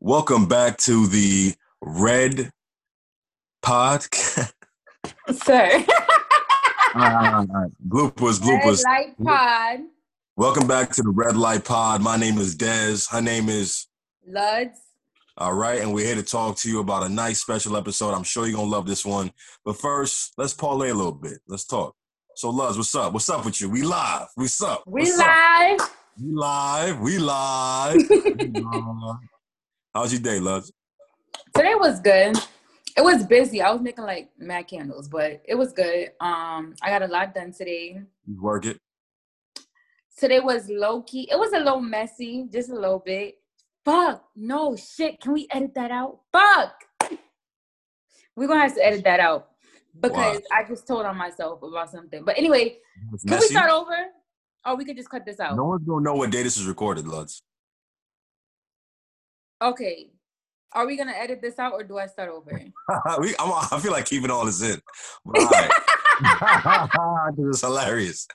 Welcome back to the Red Podcast. Sir. bloopers, uh, bloopers. Red. Light Pod. Welcome back to the Red Light Pod. My name is Dez. Her name is Luds. all right, and we're here to talk to you about a nice special episode. I'm sure you're gonna love this one. But first, let's parlay a little bit. Let's talk. So, Luz, what's up? What's up with you? We live. What's up? We What's up? We live. We live. We live. How's your day, Luz? Today was good. It was busy. I was making like mad candles, but it was good. Um, I got a lot done today. You work it? Today was low key. It was a little messy, just a little bit. Fuck. No shit. Can we edit that out? Fuck. We're gonna have to edit that out because I just told on myself about something. But anyway, can we start over? Or we could just cut this out. No one's gonna know what day this is recorded, Lutz. Okay. Are we gonna edit this out or do I start over? we, I'm, I feel like keeping all this in. But all right. this is hilarious.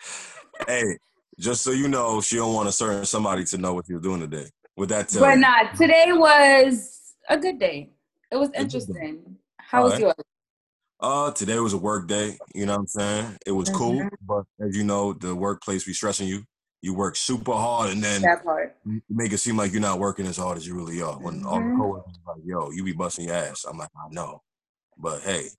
Hey, just so you know, she don't want a certain somebody to know what you're doing today. With that, tell but you. not today was a good day. It was interesting. How was Alright. yours? Uh, today was a work day. You know what I'm saying? It was cool, Mhm. but as you know, the workplace be stressing you. You work super hard, and then make it seem like you're not working as hard as you really are. When all the Mhm. coworkers are like, "Yo, you be busting your ass," I'm like, "I know," but hey,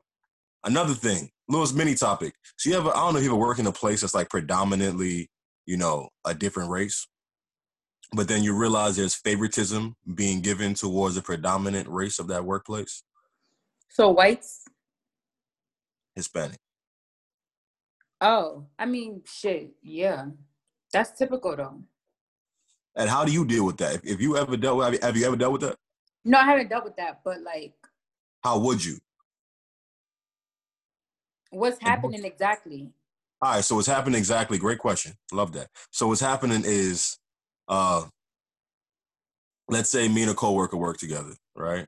another thing, Lewis, mini topic. So you ever? I don't know if you ever work in a place that's like predominantly, you know, a different race, but then you realize there's favoritism being given towards the predominant race of that workplace, So whites? Hispanic. Oh, I mean, shit. Yeah, that's typical though. And how do you deal with that? If, you ever dealt with, have you, have you ever dealt with that? No, I haven't dealt with that, but like, How would you? what's happening exactly? All right, so what's happening exactly? Great question. Love that. So what's happening is, uh, let's say me and a coworker work together, right?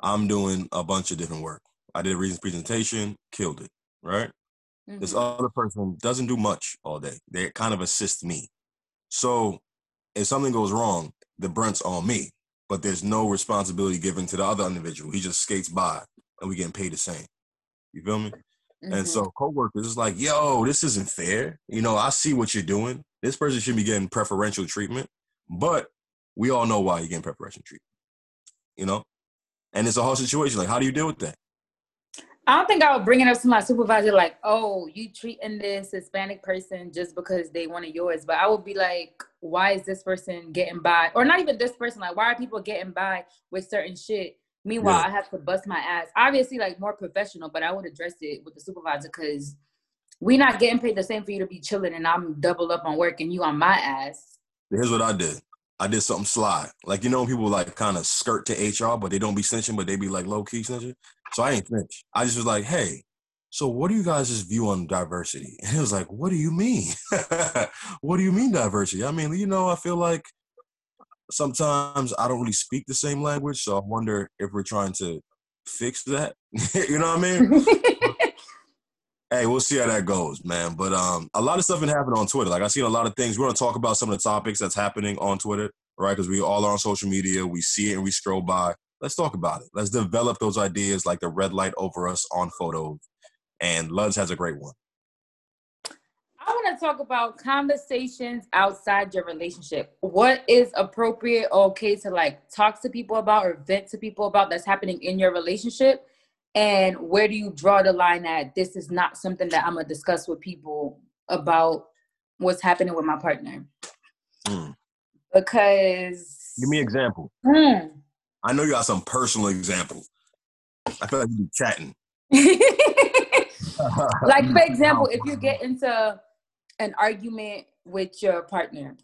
I'm doing a bunch of different work. I did a reasons presentation, killed it, right? This Mhm. other person doesn't do much all day. They kind of assist me. So if something goes wrong, the brunt's on me, but there's no responsibility given to the other individual. He just skates by, and we getting paid the same. You feel me? And Mhm. so coworkers is like, yo, this isn't fair. You know, I see what you're doing. This person should be getting preferential treatment, but we all know why you're getting preferential treatment. You know? And it's a whole situation. Like, how do you deal with that? I don't think I would bring it up to my supervisor like, oh, you treating this Hispanic person just because they wanted yours. But I would be like, why is this person getting by? Or not even this person, like, why are people getting by with certain shit? Meanwhile, Yeah. I have to bust my ass. Obviously, like more professional, but I would address it with the supervisor because we not getting paid the same for you to be chilling and I'm double up on work and you on my ass. Here's what I did. I did something sly. Like, you know, people like kind of skirt to HR, but they don't be snitching, but they be like low key snitching. So I ain't snitch. I just was like, hey, so what do you guys' view on diversity? And it was like, what do you mean? what do you mean diversity? I mean, you know, I feel like sometimes I don't really speak the same language. So I wonder if we're trying to fix that. you know what I mean? hey, we'll see how that goes, man. But um, a lot of stuff been happening on Twitter. Like I seen a lot of things. We're gonna talk about some of the topics that's happening on Twitter, right? Because we all are on social media. We see it and we scroll by. Let's talk about it. Let's develop those ideas, like the red light over us on photos. And Luz has a great one. I want to talk about conversations outside your relationship. What is appropriate or okay to like talk to people about or vent to people about that's happening in your relationship? And where do you draw the line at this is not something that I'm going to discuss with people about what's happening with my partner? Hmm. Because Give me an example. Hmm. I know you got some personal examples. I feel like you be chatting. like for example, if you get into an argument with your partner,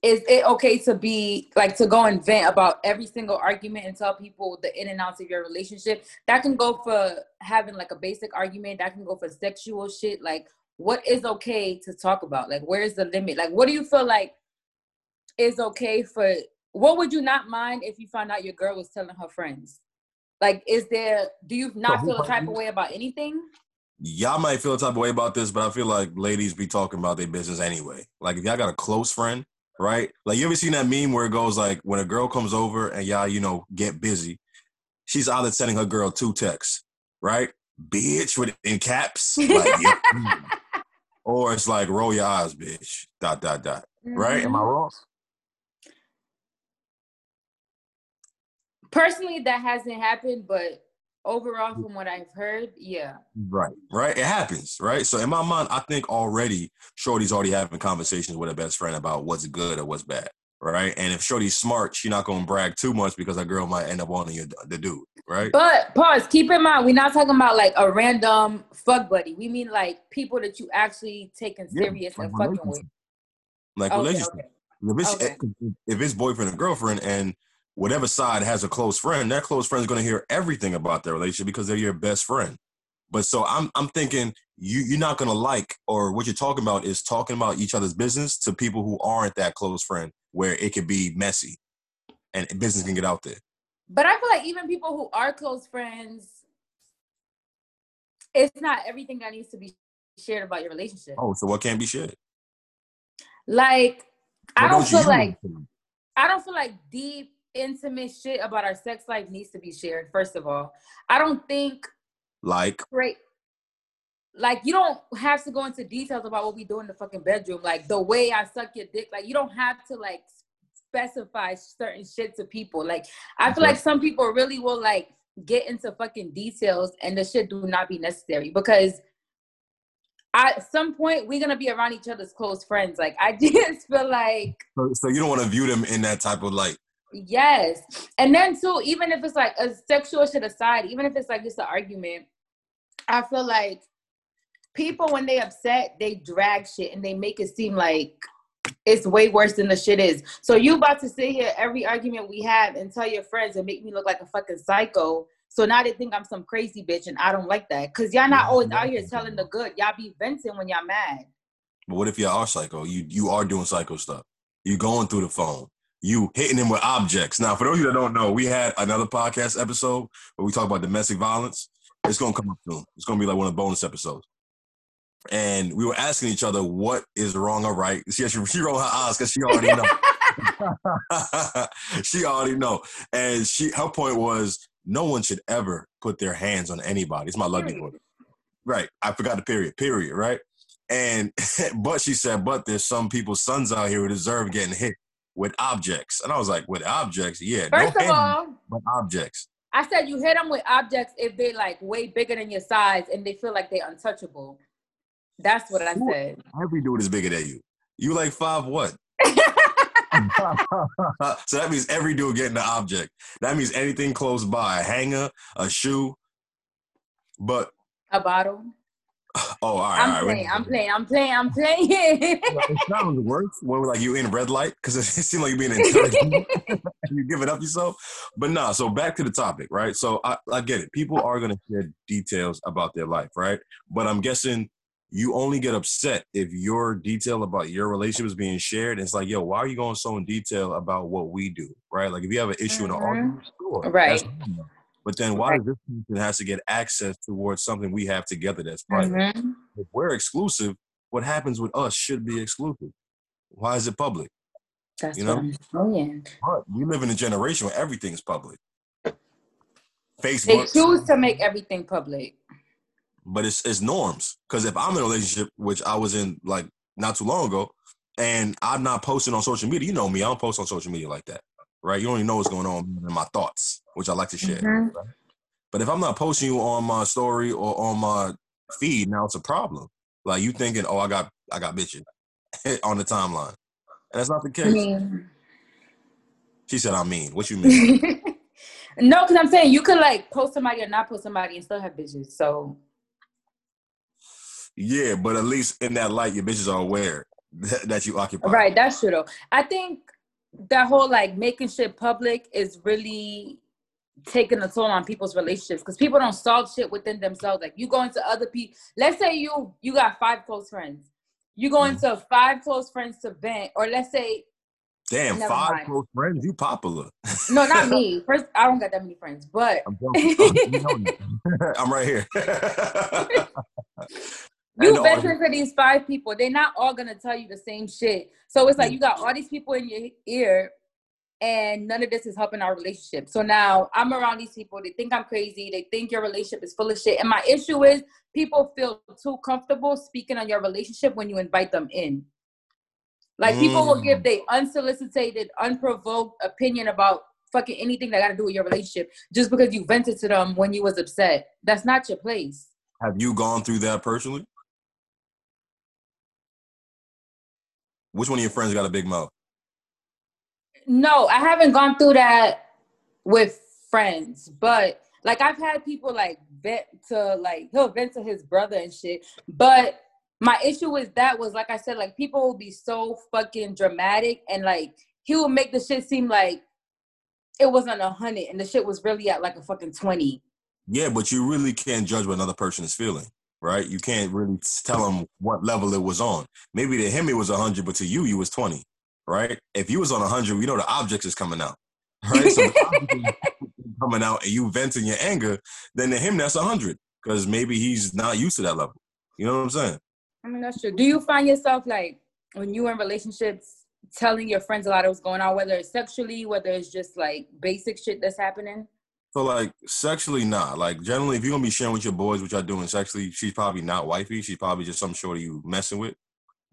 is it okay to be like to go and vent about every single argument and tell people the in and outs of your relationship? That can go for having like a basic argument. That can go for sexual shit. Like, what is okay to talk about? Like, where's the limit? Like, what do you feel like is okay for? What would you not mind if you found out your girl was telling her friends? Like, is there? Do you not feel a type of way about anything? y'all might feel a type of way about this, but I feel like ladies be talking about their business anyway. Like if y'all got a close friend right? Like you ever seen that meme where it goes like when a girl comes over and y'all, you know, get busy, she's either sending her girl two texts, right? Bitch with in caps, like, yeah. or it's like roll your eyes, bitch. Dot dot dot. Mm-hmm. Right? Am I mm-hmm. wrong? Personally, that hasn't happened, but overall from what I've heard, yeah. Right, right. It happens, right? So in my mind, I think already Shorty's already having conversations with her best friend about what's good or what's bad, right? And if Shorty's smart, she's not gonna brag too much because a girl might end up wanting the dude, right? But pause. Keep in mind, we're not talking about like a random fuck buddy. We mean like people that you actually taking serious yeah, and fucking with. Like okay, relationship. Okay. If, it's, okay. if it's boyfriend and girlfriend and whatever side has a close friend, that close friend is going to hear everything about their relationship because they're your best friend. But so I'm I'm thinking you you're not going to like or what you're talking about is talking about each other's business to people who aren't that close friend where it could be messy and business can get out there. But I feel like even people who are close friends, it's not everything that needs to be shared about your relationship. Oh, so what can't be shared? Like what I don't feel like I don't feel like deep intimate shit about our sex life needs to be shared. First of all, I don't think like great. Like you don't have to go into details about what we do in the fucking bedroom. Like the way I suck your dick. Like you don't have to like specify certain shit to people. Like I feel like some people really will like get into fucking details and the shit do not be necessary because at some point we're gonna be around each other's close friends. Like I just feel like so, so you don't want to view them in that type of light. Yes. And then too, even if it's like a sexual shit aside, even if it's like just an argument, I feel like people when they upset, they drag shit and they make it seem like it's way worse than the shit is. So you about to sit here every argument we have and tell your friends and make me look like a fucking psycho. So now they think I'm some crazy bitch and I don't like that. Cause y'all not always out here telling the good. Y'all be venting when y'all mad. But what if y'all are psycho? You you are doing psycho stuff. You're going through the phone you hitting him with objects. Now, for those of you that don't know, we had another podcast episode where we talk about domestic violence. It's gonna come up soon. It's gonna be like one of the bonus episodes. And we were asking each other what is wrong or right. She she, she rolled her eyes because she already know. she already know. And she her point was no one should ever put their hands on anybody. It's my lovely daughter. Right. I forgot the period. Period. Right. And but she said, but there's some people's sons out here who deserve getting hit with objects. And I was like, with objects? Yeah. First of all, with objects. I said you hit them with objects if they like way bigger than your size and they feel like they're untouchable. That's what I said. Every dude is bigger than you. You like five what? so that means every dude getting the object. That means anything close by, a hanger, a shoe, but a bottle. Oh, all right. I'm all right. playing. I'm playing. I'm playing. I'm playing. it sounds worse when like you in red light because it seems like you're being intelligent you giving up yourself. But nah. So back to the topic, right? So I, I get it. People are gonna share details about their life, right? But I'm guessing you only get upset if your detail about your relationship is being shared. It's like, yo, why are you going so in detail about what we do, right? Like if you have an issue mm-hmm. in an argument, sure, right? But then why does this person has to get access towards something we have together that's private? Mm-hmm. If we're exclusive, what happens with us should be exclusive. Why is it public? That's you know? what I'm saying. But we live in a generation where everything is public. Facebook. They choose to make everything public. But it's it's norms. Because if I'm in a relationship, which I was in like not too long ago, and I'm not posting on social media, you know me, I don't post on social media like that right? You only know what's going on in my thoughts, which I like to share. Mm-hmm. Right? But if I'm not posting you on my story or on my feed, now it's a problem. Like you thinking, oh, I got I got bitches on the timeline, and that's not the case. mean. She said, "I mean." What you mean? no, because I'm saying you could like post somebody or not post somebody and still have bitches. So. Yeah, but at least in that light, your bitches are aware that you occupy. Right, that's true. Though I think that whole like making shit public is really taking a toll on people's relationships because people don't solve shit within themselves. Like you go into other people. Let's say you you got five close friends. You go mm. into five close friends to vent, or let's say. Damn, five mind. close friends. You popular. no, not me. First, I don't got that many friends, but I'm, I'm right here. You venture to these five people. They're not all gonna tell you the same shit. So it's like you got all these people in your ear, and none of this is helping our relationship. So now I'm around these people. They think I'm crazy. They think your relationship is full of shit. And my issue is people feel too comfortable speaking on your relationship when you invite them in. Like mm. people will give mm. their unsolicited, unprovoked opinion about fucking anything that got to do with your relationship just because you vented to them when you was upset. That's not your place. Have you gone through that personally? Which one of your friends got a big mouth? No, I haven't gone through that with friends, but like I've had people like vent to like he'll vent to his brother and shit. But my issue with that was like I said, like people will be so fucking dramatic and like he will make the shit seem like it wasn't a hundred and the shit was really at like a fucking twenty. Yeah, but you really can't judge what another person is feeling, right? You can't really tell them what level it was on. Maybe to him it was a hundred, but to you, you was twenty, right? If you was on a hundred, we know the objects is coming out, right? So coming out and you venting your anger, then to him that's a hundred because maybe he's not used to that level. You know what I'm saying? I mean that's true. Do you find yourself like when you in relationships telling your friends a lot of what's going on, whether it's sexually, whether it's just like basic shit that's happening? So like sexually, not like generally, if you're gonna be sharing with your boys what y'all doing sexually, she's probably not wifey. She's probably just some shorty you messing with.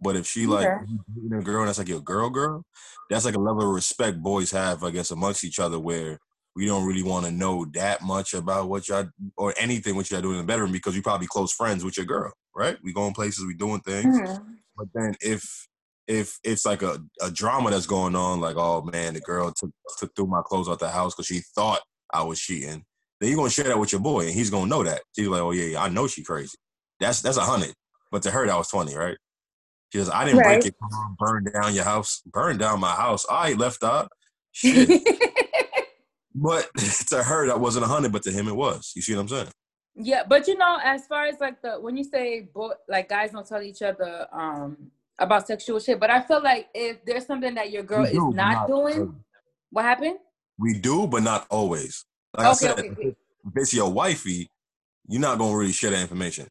But if she like a girl that's like your girl, girl, that's like a level of respect boys have, I guess, amongst each other where we don't really want to know that much about what y'all or anything what y'all doing in the bedroom because we probably close friends with your girl, right? We going places, we doing things. Mm-hmm. But then if if it's like a, a drama that's going on, like, oh man, the girl took took through my clothes out the house because she thought I was cheating, then you're gonna share that with your boy and he's gonna know that. She's like, Oh yeah, yeah I know she crazy. That's that's a hundred. But to her that was twenty, right? She goes, I didn't right. break it, burn down your house, burn down my house. I left out. Shit. but to her that wasn't a hundred, but to him it was. You see what I'm saying? Yeah, but you know, as far as like the when you say boy, like guys don't tell each other um about sexual shit, but I feel like if there's something that your girl is not, not doing, what happened? We do, but not always. Like okay, I said, okay, okay. if it's your wifey, you're not gonna really share that information.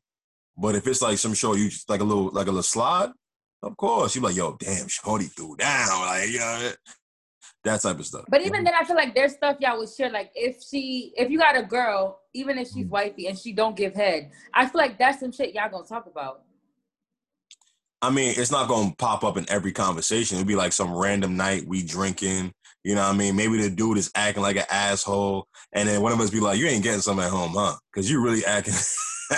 But if it's like some show you just like a little like a little slide, of course you're like, yo, damn, Shorty threw down, like know, that type of stuff. But even then, I feel like there's stuff y'all would share. Like if she, if you got a girl, even if she's mm. wifey and she don't give head, I feel like that's some shit y'all gonna talk about. I mean, it's not gonna pop up in every conversation. It'd be like some random night we drinking. You know what I mean? Maybe the dude is acting like an asshole, and then one of us be like, "You ain't getting something at home, huh? Because you're really acting."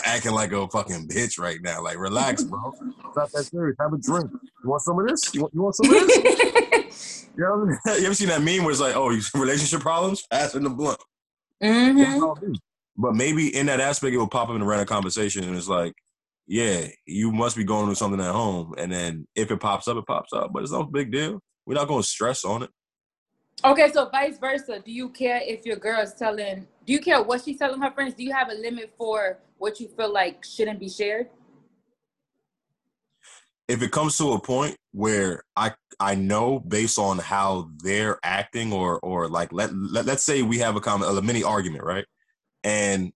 acting like a fucking bitch right now. Like, relax, bro. It's not that serious. Have a drink. You want some of this? You want, you want some of this? you, know you ever seen that meme where it's like, oh, you relationship problems? Ask in the blunt. Mm-hmm. But maybe in that aspect, it will pop up in a random conversation, and it's like, yeah, you must be going through something at home. And then if it pops up, it pops up. But it's no big deal. We're not going to stress on it. Okay, so vice versa. Do you care if your girl is telling? Do you care what she's telling her friends? Do you have a limit for what you feel like shouldn't be shared? If it comes to a point where I I know based on how they're acting, or or like let, let let's say we have a comment a mini argument, right? And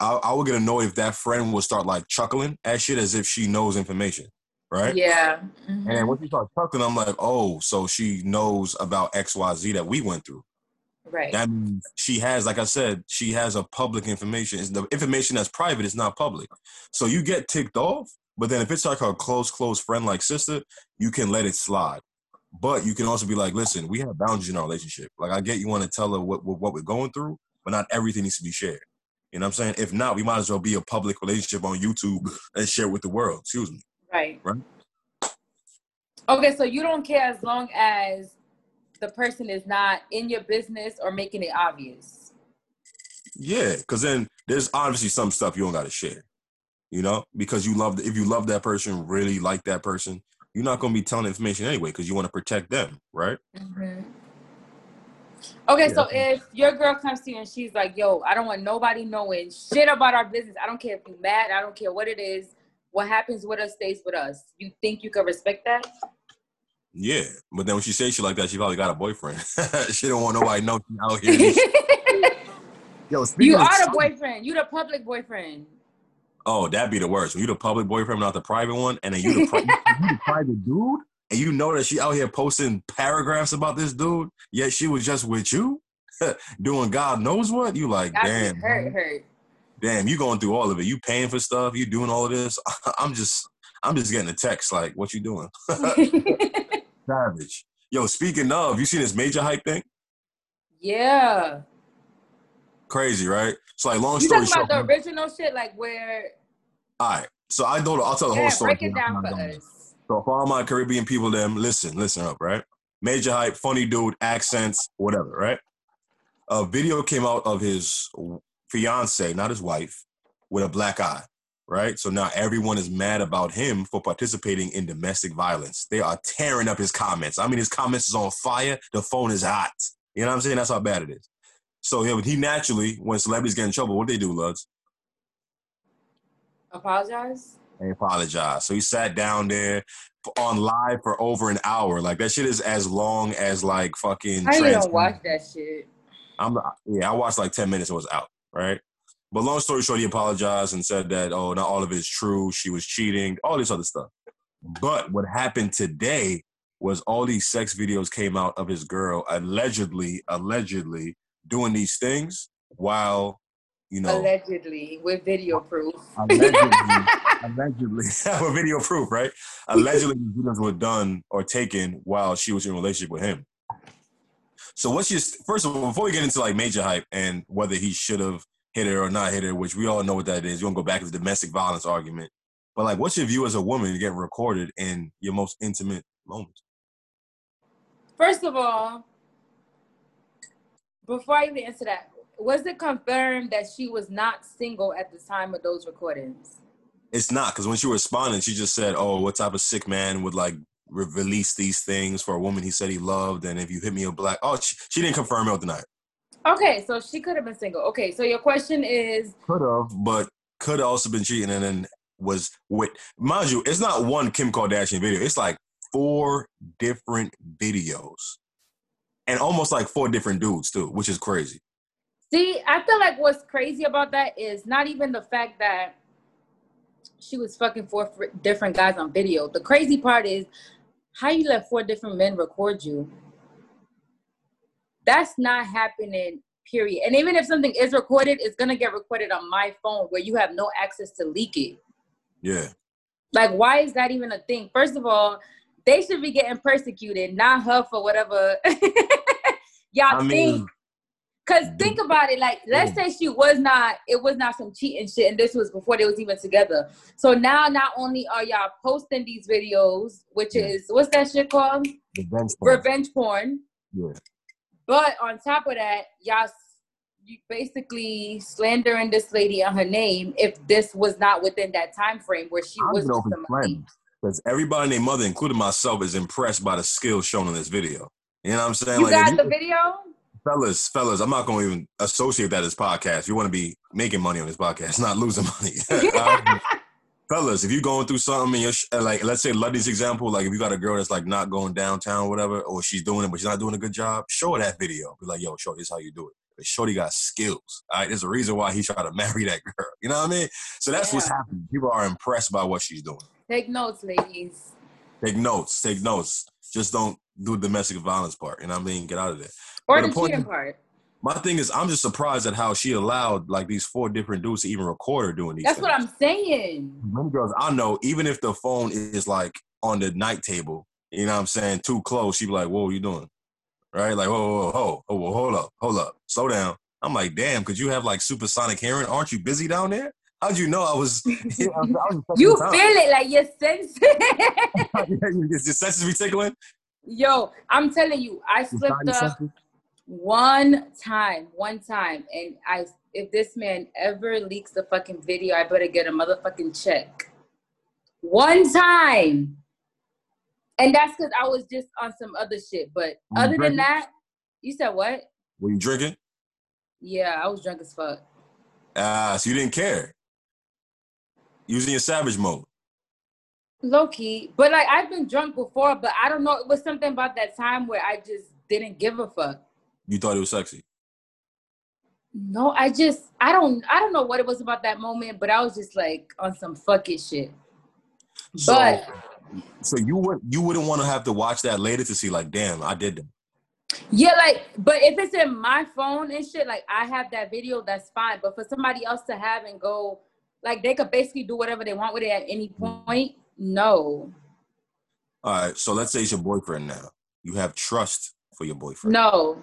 I, I would get annoyed if that friend would start like chuckling at shit as if she knows information, right? Yeah. Mm-hmm. And once you start talking, I'm like, oh, so she knows about X, Y, Z that we went through. Right. That means she has, like I said, she has a public information. It's the information that's private is not public. So you get ticked off, but then if it's like a close, close friend like sister, you can let it slide. But you can also be like, listen, we have boundaries in our relationship. Like I get you want to tell her what, what, what we're going through, but not everything needs to be shared. You know what I'm saying? If not, we might as well be a public relationship on YouTube and share with the world. Excuse me. Right. Right. Okay, so you don't care as long as the person is not in your business or making it obvious. Yeah, because then there's obviously some stuff you don't got to share. You know, because you love if you love that person, really like that person, you're not going to be telling information anyway because you want to protect them, right? Mm-hmm. Okay, yeah. so if your girl comes to you and she's like, "Yo, I don't want nobody knowing shit about our business. I don't care if you mad. I don't care what it is. What happens with us stays with us." You think you can respect that? Yeah, but then when she says she like that, she probably got a boyfriend. she don't want nobody know out here. Yo, you are the boyfriend. You the public boyfriend. Oh, that'd be the worst. When you the public boyfriend, not the private one, and then you the, pri- you the private dude, and you know that she out here posting paragraphs about this dude, yet she was just with you, doing God knows what. You like, That damn, hurt, hurt. Damn, you going through all of it. You paying for stuff. You doing all of this. I'm just, I'm just getting a text like, what you doing? Savage. Yo, speaking of, you seen this Major Hype thing? yeah. Crazy, right? It's like long You story talking short. about the original shit, like where? all right, so I know. I'll tell the whole story. break it down for us. So for all my Caribbean people, them listen, listen up, right? Major Hype, funny dude, accents, whatever, right? A video came out of his fiance, not his wife, with a black eye, right? So now everyone is mad about him for participating in domestic violence. They are tearing up his comments. I mean, his comments is on fire. The phone is hot. You know what I'm saying? That's how bad it is. So he he naturally, when celebrities get in trouble, what they do, Luds? Apologize. They apologize. So he sat down there on live for over an hour. Like that shit is as long as like fucking. I didn't trans- watch that shit. I'm yeah, I watched like ten minutes. It was out, right? But long story short, he apologized and said that oh, not all of it is true. She was cheating, all this other stuff. But what happened today was all these sex videos came out of his girl allegedly, allegedly doing these things while you know Allegedly, with video proof. allegedly, allegedly, with video proof, right? Allegedly, these videos were done or taken while she was in a relationship with him. So what's your first of all, before we get into like Major Hype and whether he should have hit her or not hit her, which we all know what that is. You want to go back to the domestic violence argument, but like, what's your view as a woman getting recorded in your most intimate moments? First of all, before I even answer that, was it confirmed that she was not single at the time of those recordings? It's not because when she responded, she just said, "Oh, what type of sick man would like re- release these things for a woman he said he loved?" And if you hit me a black, oh, she, she didn't confirm it or deny it. Okay, so she could have been single. Okay, so your question is Could have, but could have also been cheating and then was with mind you, it's not one Kim Kardashian video. It's like four different videos. And almost like four different dudes too, which is crazy. See, I feel like what's crazy about that is not even the fact that she was fucking four different guys on video. The crazy part is how you let four different men record you. That's not happening, period. And even if something is recorded, it's gonna get recorded on my phone where you have no access to leak it. Yeah. Like, why is that even a thing? First of all, they should be getting persecuted, not her for whatever y'all I think. Cause mm-hmm. think about it, like let's mm. say she was not, it was not some cheating shit, and this was before they was even together. So now, not only are y'all posting these videos, which Yeah. is what's that shit called, revenge porn. revenge porn, Yeah. but on top of that, y'all you basically slandering this lady on her name if this was not within that time frame where she I don't was with somebody. Because everybody and their mother, including myself, is impressed by the skills shown in this video. You know what I'm saying? You if got you- the video? Fellas, fellas, I'm not going to even associate that as podcast. You want to be making money on this podcast, not losing money. Um, fellas, if you're going through something, and you're sh- like, let's say Luddy's example, like if you got a girl that's like not going downtown, or whatever, or she's doing it but she's not doing a good job, show her that video. Be like, yo, show this is how you do it. But Shorty got skills. All right, there's a reason why he tried to marry that girl. You know what I mean? So that's what's happening. People are impressed by what she's doing. Take notes, ladies. Take notes. Take notes. Just don't do the domestic violence part. You know what I mean? Get out of there. Or the cheating part. My thing is, I'm just surprised at how she allowed like these four different dudes to even record her doing these. That's things. what I'm saying. Many girls I know, even if the phone is like on the night table, you know what I'm saying, too close, She'd be like, "Whoa, what you doing?" Right? Like, "Whoa, whoa, whoa, whoa, whoa, hold up, hold up, slow down." I'm like, "Damn, could you have like supersonic hearing? Aren't you busy down there? How'd you know I was?" you know, I was You feel it like your sense. time. Your senses be tickling. Yo, I'm telling you, I slipped up senses? One time, one time, and I. If this man ever leaks the fucking video, I better get a motherfucking check. One time, and that's because I was just on some other shit. But other than that, you said what? Were you drinking? Yeah, I was drunk as fuck. Ah, so you didn't care. Using your savage mode. Low key, but like I've been drunk before, but I don't know. It was something about that time where I just didn't give a fuck. You thought it was sexy. No, I just I don't I don't know what it was about that moment, but I was just like on some fucking shit. So, but so you would you wouldn't want to have to watch that later to see like, damn, I did that. Yeah, like, but if it's in my phone and shit, like I have that video, that's fine. But for somebody else to have and go, like they could basically do whatever they want with it at any point. No. All right, so let's say it's your boyfriend now. You have trust for your boyfriend. No.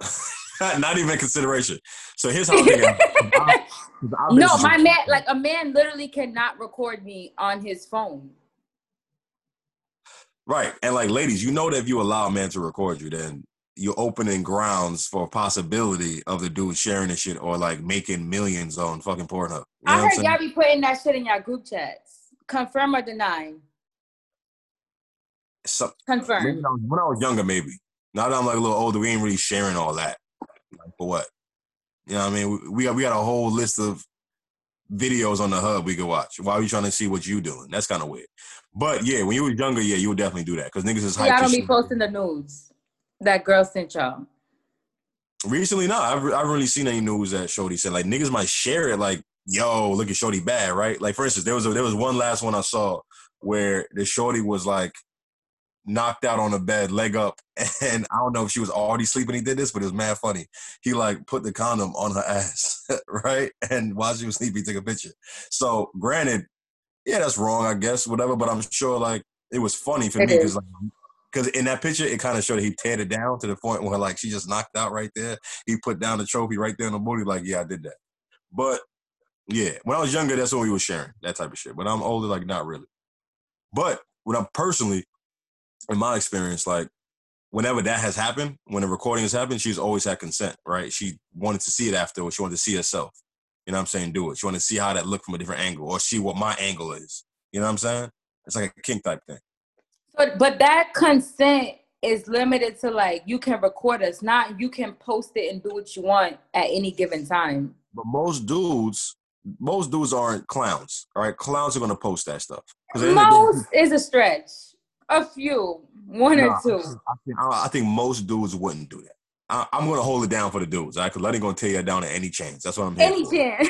Not even consideration. So here's how I think. no, my man, like a man, literally cannot record me on his phone. Right, and like ladies, you know that if you allow a man to record you, then you're opening grounds for a possibility of the dude sharing this shit or like making millions on fucking Pornhub. You know I heard y'all be putting that shit in y'all group chats. Confirm or deny? So, Confirm. When I, was, when I was younger, maybe. Now that I'm like a little older, we ain't really sharing all that. Like, for what? You know what I mean? We, we got we got a whole list of videos on the hub we could watch. Why are you trying to see what you doing? That's kind of weird. But yeah, when you were younger, yeah, you would definitely do that because niggas is hyped. Y'all don't be posting the nudes that girl sent y'all. Recently, no, I've, I've really seen any news that Shorty said like niggas might share it like, yo, look at Shorty bad, right? Like for instance, there was a, there was one last one I saw where the Shorty was like knocked out on the bed, leg up, and I don't know if she was already sleeping. He did this, but it was mad funny. He like put the condom on her ass, right? And while she was sleeping, he took a picture. So granted, yeah, that's wrong, I guess, whatever. But I'm sure like it was funny for it me because like because in that picture it kind of showed he teared it down to the point where like she just knocked out right there. He put down the trophy right there on the booty, like yeah, I did that. But yeah, when I was younger, that's when we were sharing that type of shit. When I'm older, like not really. But when I'm personally, in my experience, like whenever that has happened, when a recording has happened, she's always had consent, right? She wanted to see it afterwards. She wanted to see herself. You know what I'm saying? Do it. She wanted to see how that looked from a different angle or see what my angle is. You know what I'm saying? It's like a kink type thing. But but that consent is limited to like you can record us, not you can post it and do what you want at any given time. But most dudes, most dudes aren't clowns. All right, clowns are gonna post that stuff. Most is a stretch. A few, one or two. I think, I think, most dudes wouldn't do that. I, am gonna hold it down for the dudes, all right? Because ain't gonna tear you down at any chance. That's what I'm Any chance.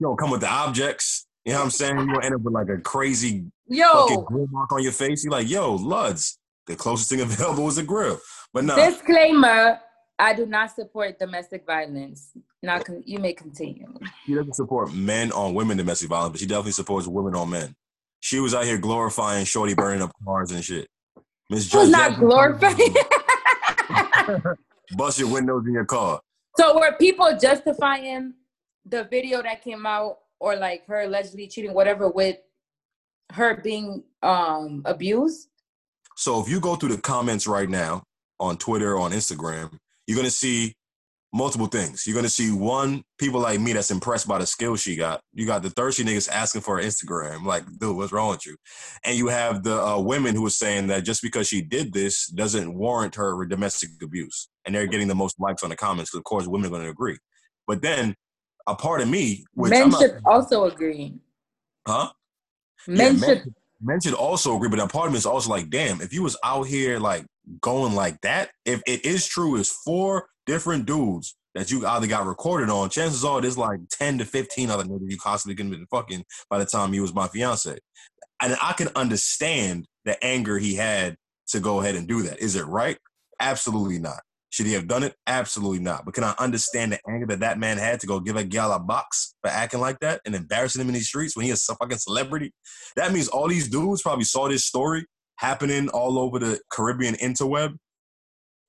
Yo, come with the objects. You know what I'm saying? You gonna end up with like a crazy yo fucking grill mark on your face. You're like, yo, Luds. The closest thing available is a grill. But no. Disclaimer: I do not support domestic violence. Not con- you may continue. She doesn't support men on women domestic violence, but she definitely supports women on men. She was out here glorifying Shorty burning up cars and shit. Miss Judge not glorifying. Bust your windows in your car. So were people justifying the video that came out or like her allegedly cheating, whatever, with her being um abused? So if you go through the comments right now on Twitter, or on Instagram, you're gonna see multiple things. You're gonna see one people like me that's impressed by the skill she got. You got the thirsty niggas asking for her Instagram, like, dude, what's wrong with you? And you have the uh, women who are saying that just because she did this doesn't warrant her domestic abuse, and they're getting the most likes on the comments because of course women are gonna agree. But then a part of me, which men not, should also agree, huh? Men yeah, should. Men, men should also agree, but a part of me is also like, damn, if you was out here like going like that, if it is true, it's four different dudes that you either got recorded on, chances are there's like 10 to 15 other niggas you possibly could have been fucking by the time he was my fiance. And I can understand the anger he had to go ahead and do that. Is it right? Absolutely not. Should he have done it? Absolutely not. But can I understand the anger that that man had to go give a gal a box for acting like that and embarrassing him in these streets when he is a fucking celebrity? That means all these dudes probably saw this story happening all over the Caribbean interweb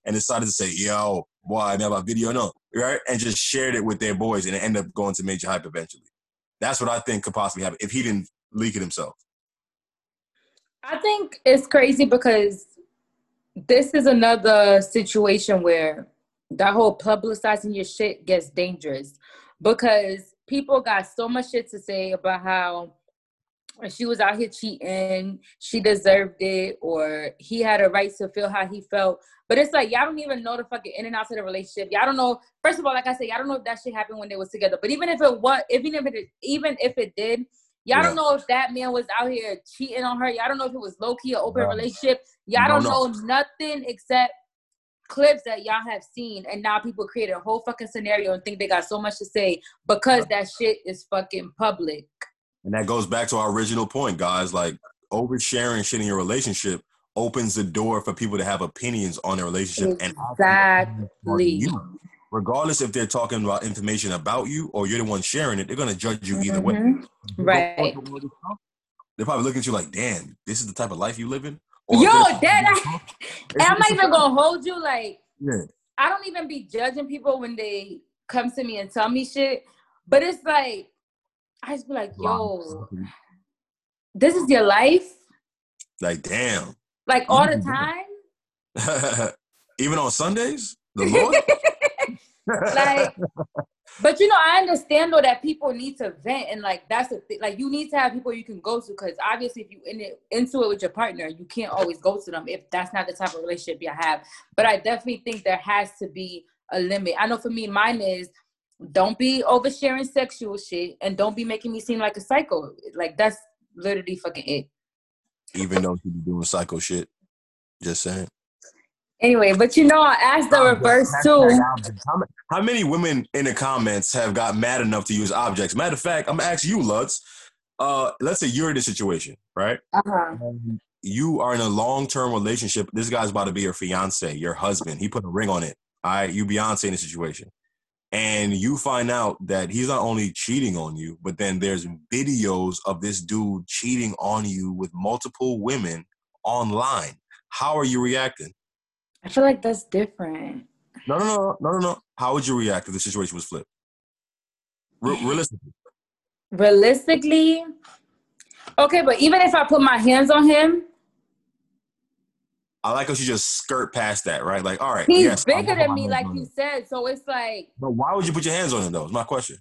and decided to say, yo, boy, I never video, no, right? And just shared it with their boys and it ended up going to Major Hype eventually. That's what I think could possibly happen if he didn't leak it himself. I think it's crazy because this is another situation where that whole publicizing your shit gets dangerous because people got so much shit to say about how she was out here cheating, she deserved it, or he had a right to feel how he felt. But it's like y'all don't even know the fucking in and outs of the relationship. Y'all don't know. First of all, like I said, y'all don't know if that shit happened when they was together. But even if it was, even if it, even if it did, y'all don't know if that man was out here cheating on her. Y'all don't know if it was low key or open no. relationship. Y'all don't, don't know. know nothing except clips that y'all have seen, and now people create a whole fucking scenario and think they got so much to say because that shit is fucking public. And that goes back to our original point, guys. Like oversharing shit in your relationship opens the door for people to have opinions on their relationship exactly. and you. Regardless if they're talking about information about you or you're the one sharing it, they're gonna judge you either mm-hmm. way. Right. They're probably looking at you like, damn, this is the type of life you live in. Or Yo, that I, I'm not even gonna hold you like yeah. I don't even be judging people when they come to me and tell me shit. But it's like I just be like, yo, this is your life. Like, damn. Like all the time. even on Sundays, the Lord. like, but you know, I understand though that people need to vent, and like that's the thing. Like, you need to have people you can go to because obviously, if you in it into it with your partner, you can't always go to them if that's not the type of relationship you have. But I definitely think there has to be a limit. I know for me, mine is don't be oversharing sexual shit and don't be making me seem like a psycho. Like that's literally fucking it. Even though you be doing psycho shit. Just saying. Anyway, but you know, I asked the reverse too. How many women in the comments have got mad enough to use objects? Matter of fact, I'm gonna ask you, Lutz. Uh, let's say you're in a situation, right? Uh-huh. you are in a long-term relationship. This guy's about to be your fiance, your husband. He put a ring on it. All right, you Beyonce in the situation and you find out that he's not only cheating on you, but then there's videos of this dude cheating on you with multiple women online. How are you reacting? I feel like that's different. No, no, no, no, no, no. How would you react if the situation was flipped? Re- realistically. Realistically, okay, but even if I put my hands on him, I like how she just skirt past that, right? Like, all right, he's yes, bigger than me, like you said. So it's like. But why would you put your hands on him though? Is my question.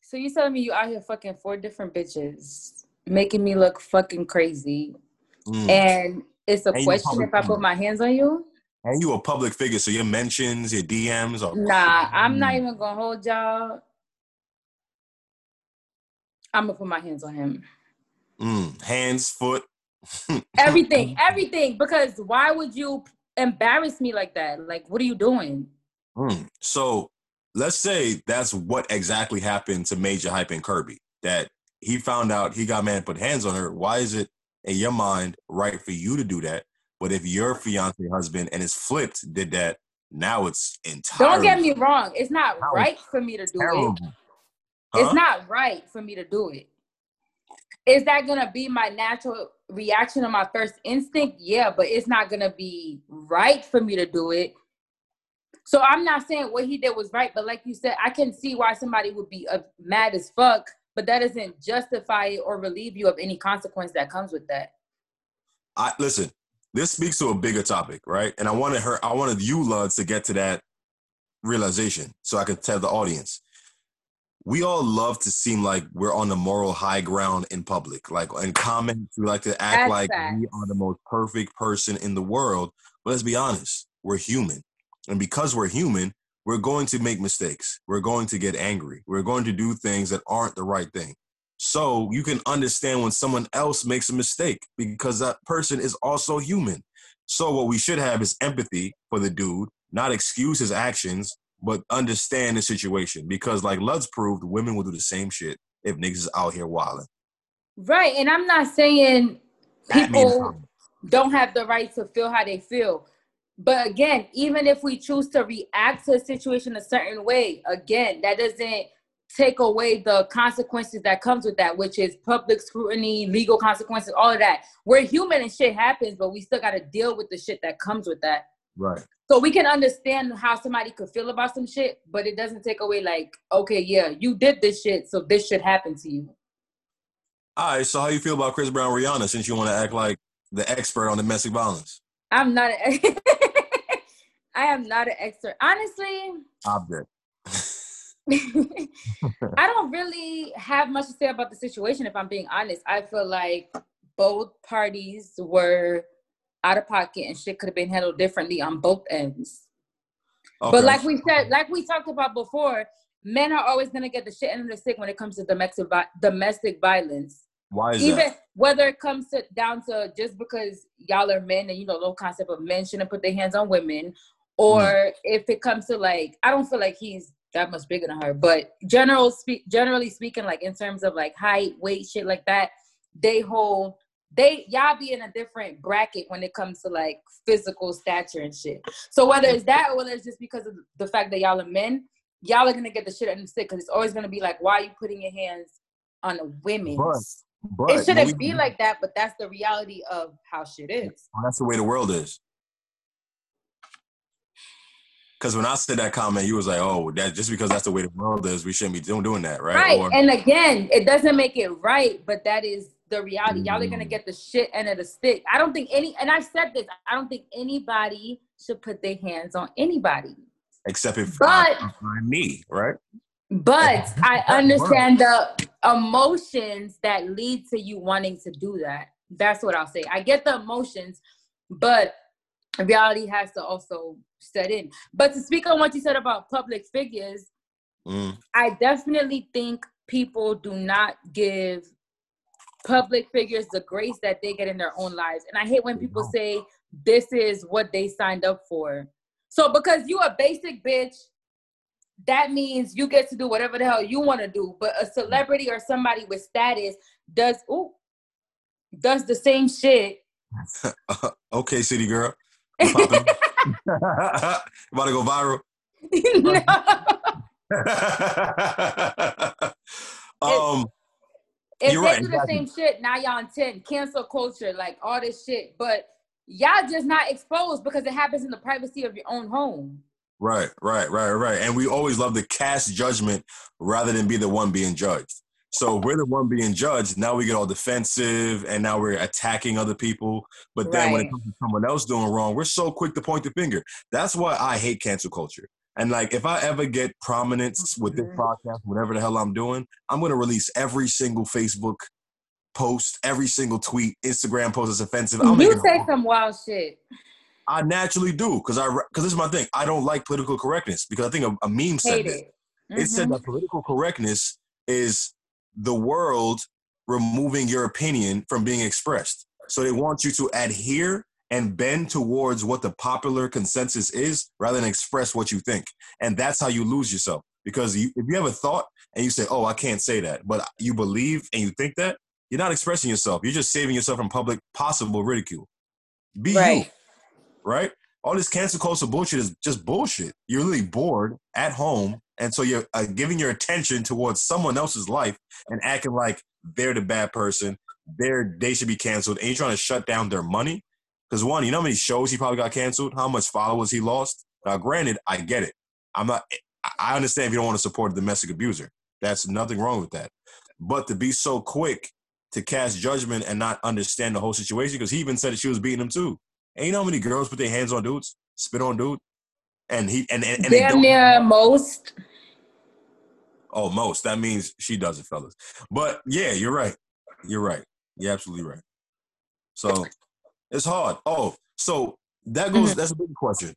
So you telling me you out here fucking four different bitches, making me look fucking crazy, mm. and it's a and question if I put my hands on you. And you a public figure, so your mentions, your DMs are. Nah, I'm mm. not even gonna hold y'all. I'm gonna put my hands on him. Mm. Hands, foot, everything, everything. Because why would you embarrass me like that? Like, what are you doing? Mm. So let's say that's what exactly happened to Major Hype and Kirby. That he found out he got man put hands on her. Why is it in your mind right for you to do that? But if your fiance husband and it's flipped did that, now it's entirely. Don't get me wrong. It's not right for me to do terrible. it. Huh? It's not right for me to do it. Is that gonna be my natural reaction of my first instinct, yeah, but it's not gonna be right for me to do it. So I'm not saying what he did was right, but like you said, I can see why somebody would be uh, mad as fuck, but that doesn't justify or relieve you of any consequence that comes with that. I listen. This speaks to a bigger topic, right? And I wanted her, I wanted you, Luds, to get to that realization, so I could tell the audience we all love to seem like we're on the moral high ground in public. Like in comments, we like to act That's like we are the most perfect person in the world. But let's be honest, we're human. And because we're human, we're going to make mistakes. We're going to get angry. We're going to do things that aren't the right thing. So you can understand when someone else makes a mistake because that person is also human. So what we should have is empathy for the dude, not excuse his actions, but understand the situation because, like Lud's proved, women will do the same shit if niggas is out here wilding. Right, and I'm not saying people don't have the right to feel how they feel. But again, even if we choose to react to a situation a certain way, again, that doesn't take away the consequences that comes with that, which is public scrutiny, legal consequences, all of that. We're human and shit happens, but we still got to deal with the shit that comes with that. Right. So we can understand how somebody could feel about some shit, but it doesn't take away like, okay, yeah, you did this shit, so this should happen to you. All right. So how you feel about Chris Brown, Rihanna, since you want to act like the expert on domestic violence? I'm not. A, I am not an expert, honestly. Object. I don't really have much to say about the situation. If I'm being honest, I feel like both parties were out of pocket and shit could have been handled differently on both ends. Okay. But like we said, like we talked about before, men are always gonna get the shit end of the stick when it comes to domestic domestic violence. Why is Even that? whether it comes to down to just because y'all are men and you know the concept of men shouldn't put their hands on women, or Mm. if it comes to like I don't feel like he's that much bigger than her, but general speak generally speaking, like in terms of like height, weight, shit like that, they hold they y'all be in a different bracket when it comes to like physical stature and shit. So whether it's that or whether it's just because of the fact that y'all are men, y'all are gonna get the shit under the stick because it's always gonna be like, why are you putting your hands on the women's? But it shouldn't we- be like that, but that's the reality of how shit is. That's the way the world is. Because when I said that comment, you was like, "Oh, that just because that's the way the world is, we shouldn't be doing doing that, right?" Right. Or, And again, it doesn't make it right, but that is the reality. Y'all are gonna Mm. get the shit end of the stick. I don't think any and I've said this, I don't think anybody should put their hands on anybody. except if But- I, I me, right? But I understand the emotions that lead to you wanting to do that. That's what I'll say. I get the emotions, but reality has to also set in. But to speak on what you said about public figures, Mm. I definitely think people do not give public figures the grace that they get in their own lives. And I hate when people say this is what they signed up for. So because you a basic bitch, that means you get to do whatever the hell you want to do. But a celebrity or somebody with status does ooh, does the same shit. okay, city girl, about to go viral. um, if You're they right, do the same shit, now y'all 10, cancel culture, like all this shit. But y'all just not exposed because it happens in the privacy of your own home. right, right, right, right. And we always love to cast judgment rather than be the one being judged. So we're the one being judged. Now we get all defensive, and now we're attacking other people. But then when it comes to someone else doing wrong, we're so quick to point the finger. That's why I hate cancel culture. And like, if I ever get prominence with this podcast, whatever the hell I'm doing, I'm gonna release every single Facebook post, every single tweet, Instagram post that's offensive. I'm you say some wild shit. I naturally do because I because this is my thing. I don't like political correctness because I think a, a meme said Hate this. it. It said mm-hmm. that political correctness is the world removing your opinion from being expressed. So they want you to adhere and bend towards what the popular consensus is rather than express what you think. And that's how you lose yourself. Because you, if you have a thought and you say, oh, I can't say that, but you believe and you think that, you're not expressing yourself. You're just saving yourself from public possible ridicule. Be you Right. right? All this cancel culture bullshit is just bullshit. You're really bored at home, and so you're uh, giving your attention towards someone else's life and acting like they're the bad person. They're they should be canceled, and you're trying to shut down their money. Because one, you know how many shows he probably got canceled, how much followers he lost. Now, granted, I get it. I'm not. I- understand if you don't want to support a domestic abuser. That's nothing wrong with that. But to be so quick to cast judgment and not understand the whole situation, because he even said that she was beating him too. And you know how many girls put their hands on dudes, spit on dudes, and he and and, and they Damn near most. Oh, most. That means she does it, fellas. But yeah, you're right. You're right. You're absolutely right. So it's hard. Oh, so that goes. That's a big question.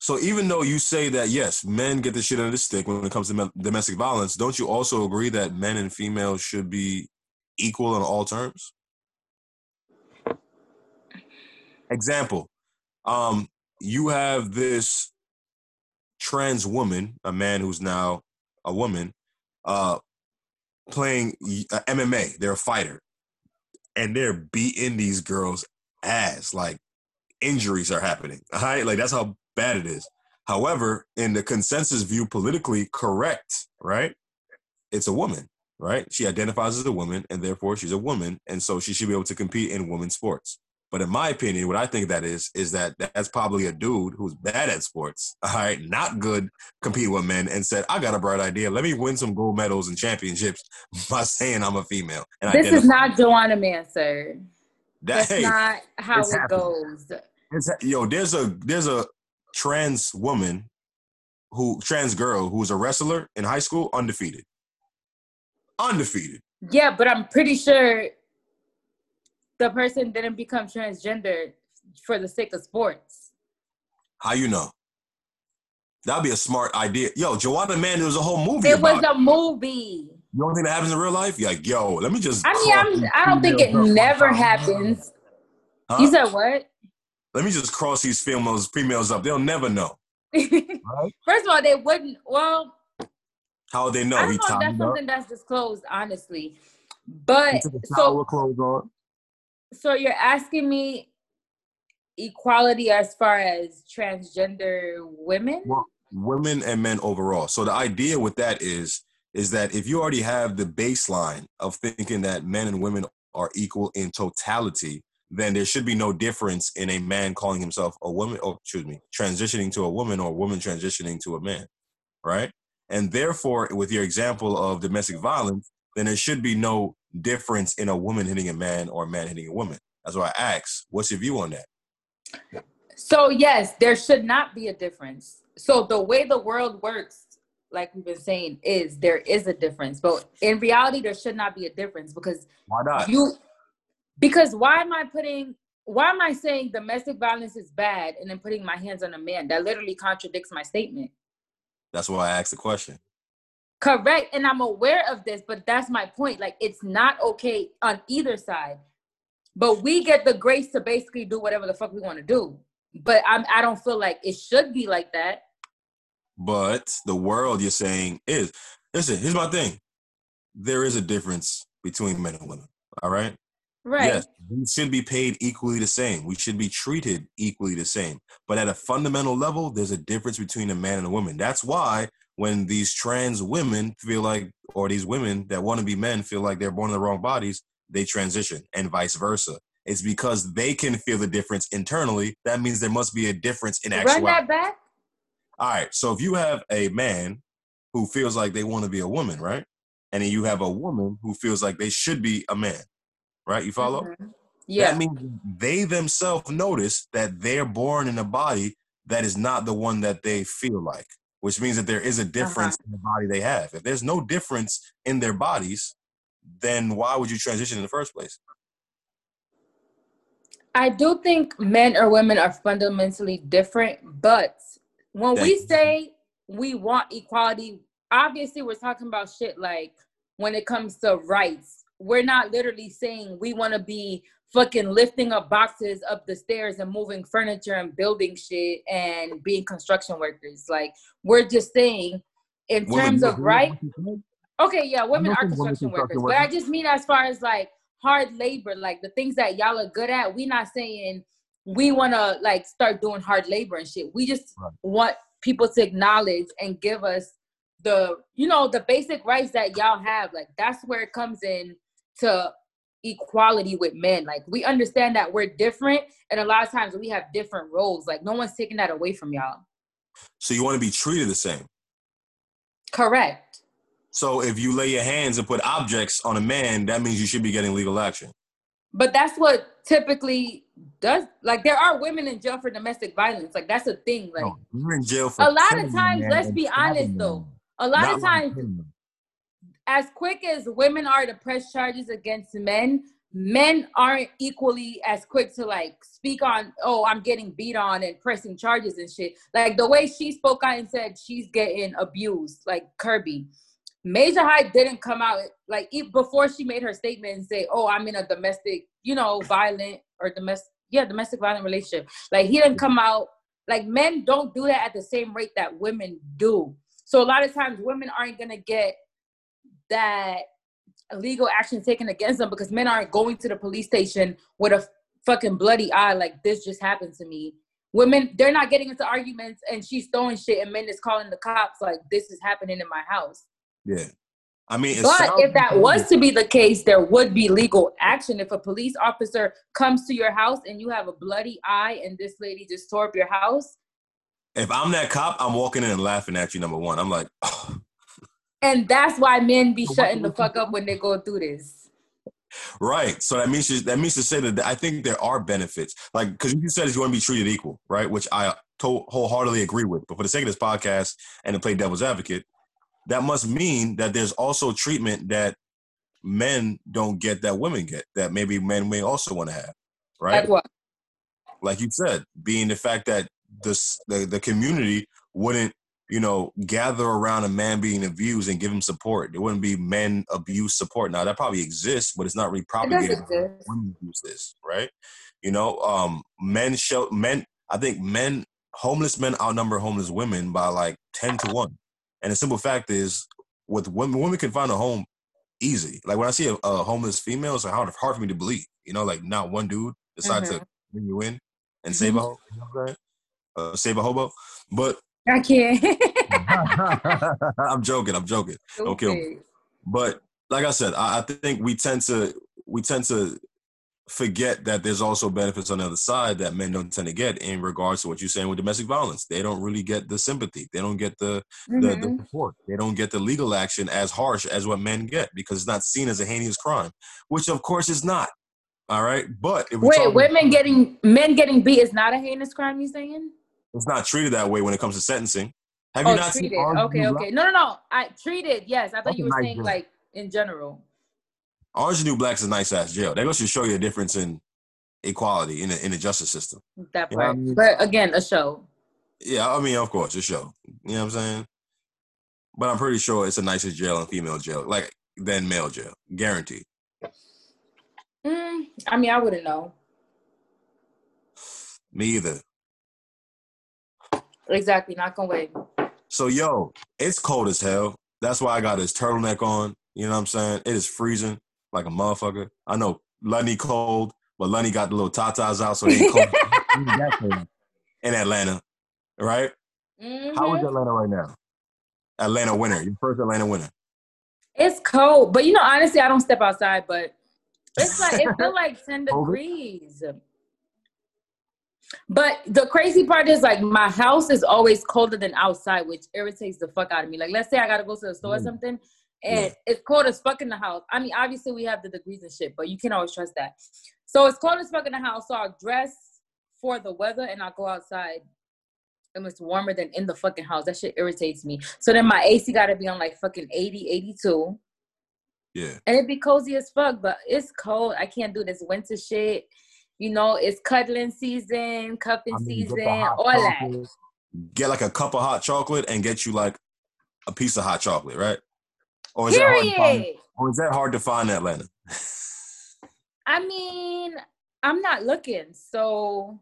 So even though you say that yes, men get the shit under the stick when it comes to me- domestic violence, don't you also agree that men and females should be equal on all terms? Example, um, you have this trans woman, a man who's now a woman, uh, playing uh, MMA. They're a fighter, and they're beating these girls' ass. Like injuries are happening. All right, like that's how bad it is. However, in the consensus view, politically correct, right? It's a woman, right? She identifies as a woman, and therefore she's a woman, and so she should be able to compete in women's sports. But in my opinion, what I think that is is that that's probably a dude who's bad at sports, all right, not good competing with men, and said, "I got a bright idea. Let me win some gold medals and championships by saying I'm a female." And This is not Juwanna Mann, sir. That's Hey, not how it happening. goes. it's, yo, there's a there's a trans woman who trans girl who was a wrestler in high school, undefeated, undefeated. Yeah, but I'm pretty sure the person didn't become transgender for the sake of sports. How you know? That'd be a smart idea. Yo, Juwanna Mann, there was a whole movie It was a movie. You don't think that happens in real life? You're like, yo, let me just. I mean, I'm, I don't think it never happens. Huh? You said what? Let me just cross these females, females up. They'll never know. right? First of all, they wouldn't. Well, how would they know? I don't know if that's something that's disclosed, honestly. But so, clothes on. so you're asking me equality as far as transgender women? Well, women and men overall. So the idea with that is is that if you already have the baseline of thinking that men and women are equal in totality, then there should be no difference in a man calling himself a woman, or excuse me, transitioning to a woman or a woman transitioning to a man, right? And therefore, with your example of domestic violence, then there should be no difference in a woman hitting a man or a man hitting a woman. That's why I ask, what's your view on that? So yes, there should not be a difference. So the way the world works, like we've been saying, is there is a difference. But in reality, there should not be a difference because why not? You because why am I putting why am I saying domestic violence is bad and then putting my hands on a man? That literally contradicts my statement. That's why I asked the question. Correct. And I'm aware of this, but that's my point. Like, it's not okay on either side. But we get the grace to basically do whatever the fuck we want to do. But I'm, I don't feel like it should be like that. But the world you're saying is listen, here's my thing. There is a difference between men and women. All right. Right. Yes, we should be paid equally the same. We should be treated equally the same. But at a fundamental level, there's a difference between a man and a woman. That's why when these trans women feel like, or these women that want to be men feel like they're born in the wrong bodies, they transition and vice versa. It's because they can feel the difference internally. That means there must be a difference in actuality. Run that back. All right. So if you have a man who feels like they want to be a woman, right? And then you have a woman who feels like they should be a man, right? You follow? Mm-hmm. Yeah. That means they themselves notice that they're born in a body that is not the one that they feel like which means that there is a uh-huh. difference uh-huh. in the body they have. If there's no difference in their bodies, then why would you transition in the first place? I do think men or women are fundamentally different, but when Thank we you. say we want equality, obviously we're talking about shit like when it comes to rights. We're not literally saying we want to be fucking lifting up boxes up the stairs and moving furniture and building shit and being construction workers. Like we're just saying in terms of right. Okay, yeah, women are construction workers, but I just mean as far as like hard labor, like the things that y'all are good at. We're not saying we want to like start doing hard labor and shit. We just right. want people to acknowledge and give us the you know the basic rights that y'all have. Like that's where it comes in to equality with men. Like we understand that we're different, and a lot of times we have different roles. Like no one's taking that away from y'all. So you want to be treated the same. Correct. So if you lay your hands and put objects on a man, that means you should be getting legal action. But that's what typically does. Like there are women in jail for domestic violence. Like that's a thing. Like no, you're in jail for a lot of times. Let's be honest though. A lot Not of times, as quick as women are to press charges against men, men aren't equally as quick to like speak on, oh, I'm getting beat on and pressing charges and shit. Like the way she spoke out and said she's getting abused, like Kirby. Major Hype didn't come out like before she made her statement and say, "Oh, I'm in a domestic, you know, violent or domestic, yeah, domestic violent relationship." Like he didn't come out like men don't do that at the same rate that women do. So a lot of times women aren't gonna get that legal action taken against them because men aren't going to the police station with a fucking bloody eye like this just happened to me. Women, they're not getting into arguments and she's throwing shit and men is calling the cops like this is happening in my house. Yeah. I mean, but if that was to be the case, there would be legal action. If a police officer comes to your house and you have a bloody eye and this lady just tore up your house. If I'm that cop, I'm walking in and laughing at you, number one. I'm like, oh, and that's why men be shutting the fuck up when they go through this. Right. So that means that means to say that I think there are benefits, like because you said you want to be treated equal, right? Which I to- wholeheartedly agree with. But for the sake of this podcast and to play devil's advocate, that must mean that there's also treatment that men don't get that women get that maybe men may also want to have, right? Like what? Like you said, being the fact that this the, the community wouldn't you know, gather around a man being abused and give him support. There wouldn't be men abuse support. Now that probably exists, but it's not really propagated. Women use this, right? You know, um, men show men. I think men, homeless men outnumber homeless women by like ten to one. And the simple fact is, with women, women can find a home easy. Like when I see a, a homeless female, it's hard hard for me to believe. You know, like not one dude decides mm-hmm. to bring you in and mm-hmm. save a, you know uh, save a hobo. But I can't. I'm joking. I'm joking. Don't kill me. But like I said, I, I think we tend to we tend to forget that there's also benefits on the other side that men don't tend to get in regards to what you're saying with domestic violence. They don't really get the sympathy. They don't get the, mm-hmm. the, the, mm-hmm. support. They don't get the legal action as harsh as what men get because it's not seen as a heinous crime, which of course is not. All right, but wait, women getting men getting beat is not a heinous crime. You saying? it's not treated that way when it comes to sentencing. Have you oh, not treated. seen? okay, okay. No, no, no. I treated. Yes, I thought That's you were nice saying like in general. Orange New Black is a nice ass jail. That goes to show you a difference in equality in the in the justice system. That part, I mean? but again, a show. Yeah, I mean, of course, a show. You know what I'm saying? But I'm pretty sure it's a nicer jail and female jail, like than male jail, guaranteed. Mm, I mean, I wouldn't know. Me either. Exactly, not gonna wait. So yo, it's cold as hell. That's why I got this turtleneck on. You know what I'm saying? It is freezing like a motherfucker. I know Lunny cold, but Lunny got the little tatas out, so they ain't cold in Atlanta, right? Mm-hmm. How is Atlanta right now? Atlanta winter. Your first Atlanta winter. It's cold, but you know, honestly, I don't step outside, but it's like it feels like 10 degrees. But the crazy part is like my house is always colder than outside, which irritates the fuck out of me. Like let's say I gotta go to the store or mm. something and yeah. it's cold as fuck in the house. I mean, obviously we have the degrees and shit, but you can always trust that. So it's cold as fuck in the house. So I'll dress for the weather and I'll go outside and it's warmer than in the fucking house. That shit irritates me. So then my AC gotta be on like fucking 80, 82. Yeah. And it'd be cozy as fuck, but it's cold. I can't do this winter shit. You know, it's cuddling season, cupping I mean, season, all that. Get like a cup of hot chocolate and get you like a piece of hot chocolate, right? Or is Period. that hard to find, or is that hard to find in Atlanta? I mean, I'm not looking, so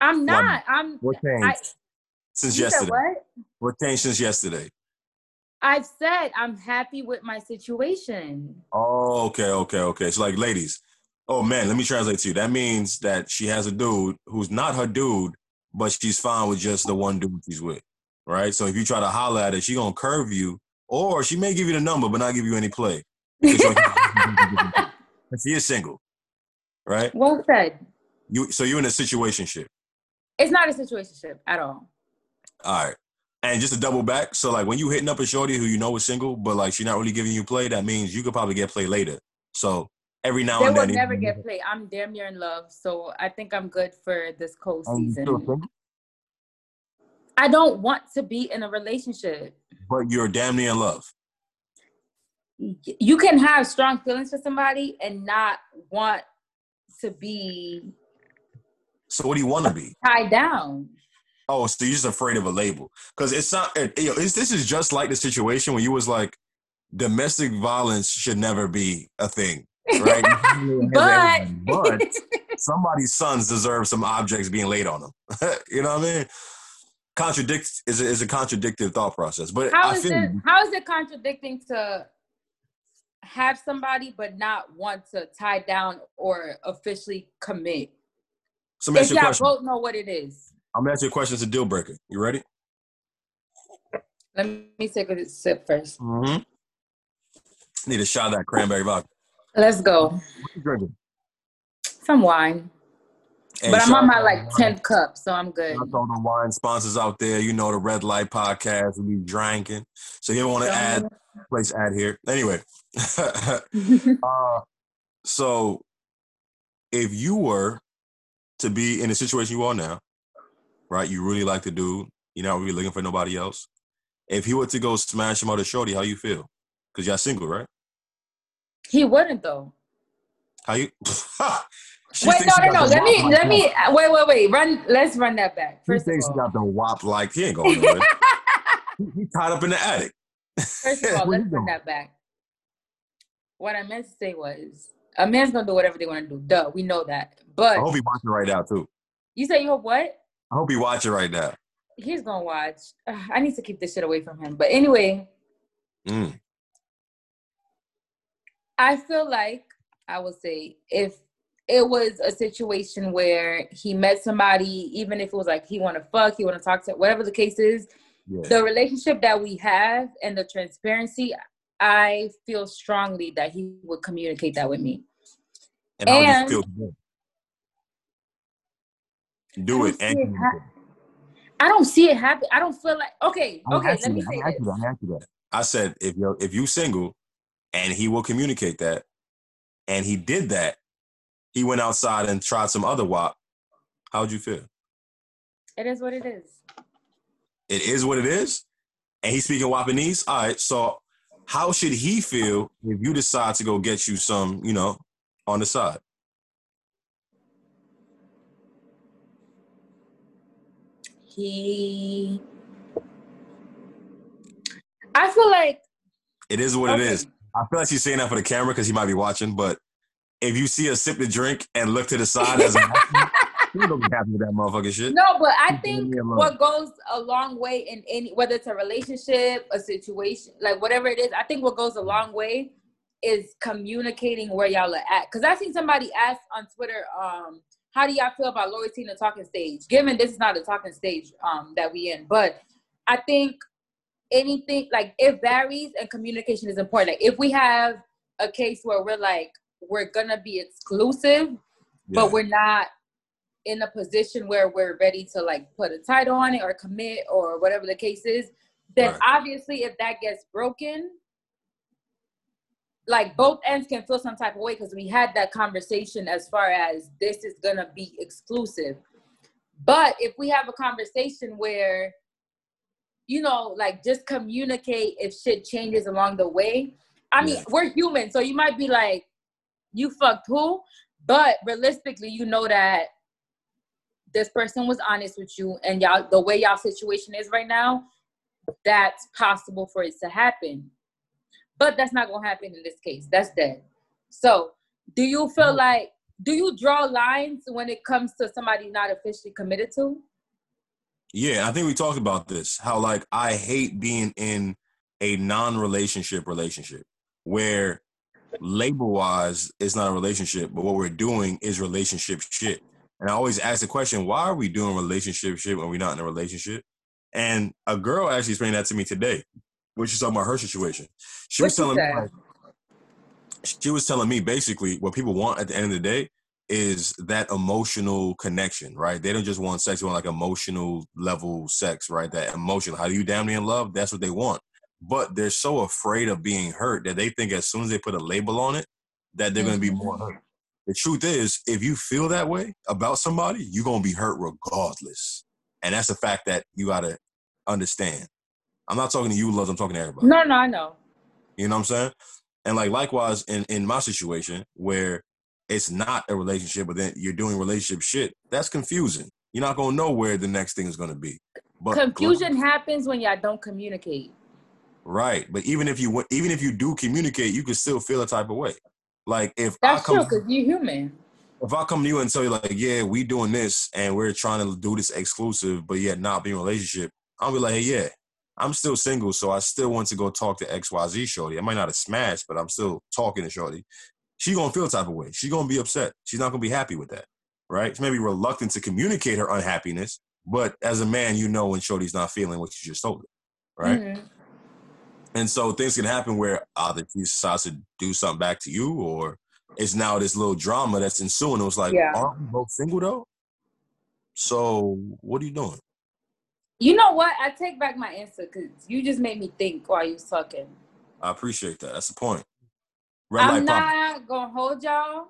I'm not. I'm what changed I, since yesterday? What? What changed since yesterday? I've said I'm happy with my situation. Oh, okay, okay, okay. So like ladies, Oh man, let me translate to you. That means that she has a dude who's not her dude, but she's fine with just the one dude she's with. Right? So if you try to holler at her, she gonna curve you, or she may give you the number but not give you any play. she is single. Right? Well said. You so you're in a situationship. It's not a situationship at all. All right. And just to double back, so like when you hitting up a shorty who you know is single, but like she's not really giving you play, that means you could probably get play later. So every now they and then. They will never get play. I'm damn near in love, so I think I'm good for this cold season. I don't want to be in a relationship. But you're damn near in love. You can have strong feelings for somebody and not want to be. So what do you want to be? Tied down. Oh, so you're just afraid of a label? Because it's not. Eh, it, it, this is just like the situation when you was like, domestic violence should never be a thing right? but but somebody's sons deserve some objects being laid on them. you know what I mean? Contradict is a, is a contradictive thought process. But how is it how is it contradicting to have somebody but not want to tie down or officially commit? So if y'all both know what it is. I'm gonna ask you a question. It's a deal breaker. You ready? Let me take a sip 1st mm-hmm. Need a shot of that cranberry vodka. Let's go. What you drinking? Some wine. And but I'm on my like 10th cup, so I'm good. All the wine sponsors out there, you know the Red Light Podcast, we be drinking. So you want to add, place add here. Anyway, uh, so if you were to be in the situation you are now, right? You really like the dude. You're not really looking for nobody else. If he were to go smash him out of shorty, how you feel? Because y'all single, right? He wouldn't though. How you? She wait, no, no, no. Let me, let me. Wait, wait, wait. Run. Let's run that back. First thinks of she got the WAP like he ain't going nowhere. he, he tied up in the attic. first of all, let's run that back. What I meant to say was, a man's gonna do whatever they want to do. Duh, we know that. But I hope he watching right now too. you say you hope what? I hope he watching right now. He's gonna watch. Ugh, I need to keep this shit away from him. But anyway, Mm. I feel like I would say if it was a situation where he met somebody, even if it was like he want to fuck, he want to talk to, whatever the case is, Yeah. the relationship that we have and the transparency, I feel strongly that he would communicate that with me. And and-? I Do don't it it communicate. I don't see it happen. I don't feel like okay, I'm okay. Let me that. say I'm this. that. I'm that. I said if you if you single, and he will communicate that, and he did that, he went outside and tried some other WAP, How would you feel? It is what it is. It is what it is, and he's speaking Wapanese. All right, so how should he feel if you decide to go get you some, you know, on the side? He. I feel like It is what it Okay. is. I feel like she's saying that for the camera because he might be watching, but if you see her sip the drink and look to the side as a you don't be happy with that motherfucking shit. No, but I think what goes a long way in any whether it's a relationship, a situation, like whatever it is, I think what goes a long way is communicating where y'all are at. Cause I seen somebody ask on Twitter, um, how do y'all feel about loyalty in the talking stage? Given this is not a talking stage um that we in, but I think anything like it varies and communication is important. Like if we have a case where we're like we're gonna be exclusive, but we're not in a position where we're ready to like put a title on it or commit or whatever the case is, then Right. obviously if that gets broken, like both ends can feel some type of way because we had that conversation as far as this is gonna be exclusive. But if we have a conversation where, you know, like just communicate if shit changes along the way. I mean, Yeah. we're human, so you might be like, you fucked who? But realistically, you know that this person was honest with you and y'all the way y'all situation is right now, that's possible for it to happen. But that's not gonna happen in this case. That's dead. So do you feel mm. like do you draw lines when it comes to somebody not officially committed to? Yeah, I think we talked about this. How like I hate being in a non-relationship relationship where label wise it's not a relationship, but what we're doing is relationship shit. And I always ask the question, why are we doing relationship shit when we're not in a relationship? And a girl actually explained that to me today, when she talking about her situation. She was What she telling me like, she was telling me basically what people want at the end of the day is that emotional connection, right? They don't just want sex, they want like emotional level sex, right? That emotional. How do you damn me in love? That's what they want. But they're so afraid of being hurt that they think as soon as they put a label on it, that they're gonna be mm-hmm. more hurt. The truth is, if you feel that way about somebody, you're gonna be hurt regardless. And that's a fact that you gotta understand. I'm not talking to you, loves, I'm talking to everybody. No, no, I know. You know what I'm saying? And like likewise in in my situation where it's not a relationship, but then you're doing relationship shit, that's confusing. You're not gonna know where the next thing is gonna be. But Confusion happens when y'all don't communicate. Right? But even if you even if you do communicate, you can still feel a type of way. Like if That's I come true because you're human. if I come to you and tell you like, yeah, we doing this and we're trying to do this exclusive, but yet not be in a relationship, I'll be like, hey, yeah, I'm still single, so I still want to go talk to XYZ Shorty. I might not have smashed, but I'm still talking to Shorty. She gonna feel a type of way. She gonna be upset. She's not gonna be happy with that. Right? She may be reluctant to communicate her unhappiness, but as a man, you know when Shorty's not feeling what you just told her. Right? Mhm. And so things can happen where either she decides to do something back to you, or it's now this little drama that's ensuing. It was like, Yeah. aren't we both single though? So what are you doing? You know what? I take back my answer because you just made me think while you was talking. I appreciate that. That's the point. Red I'm pop. not gonna hold y'all.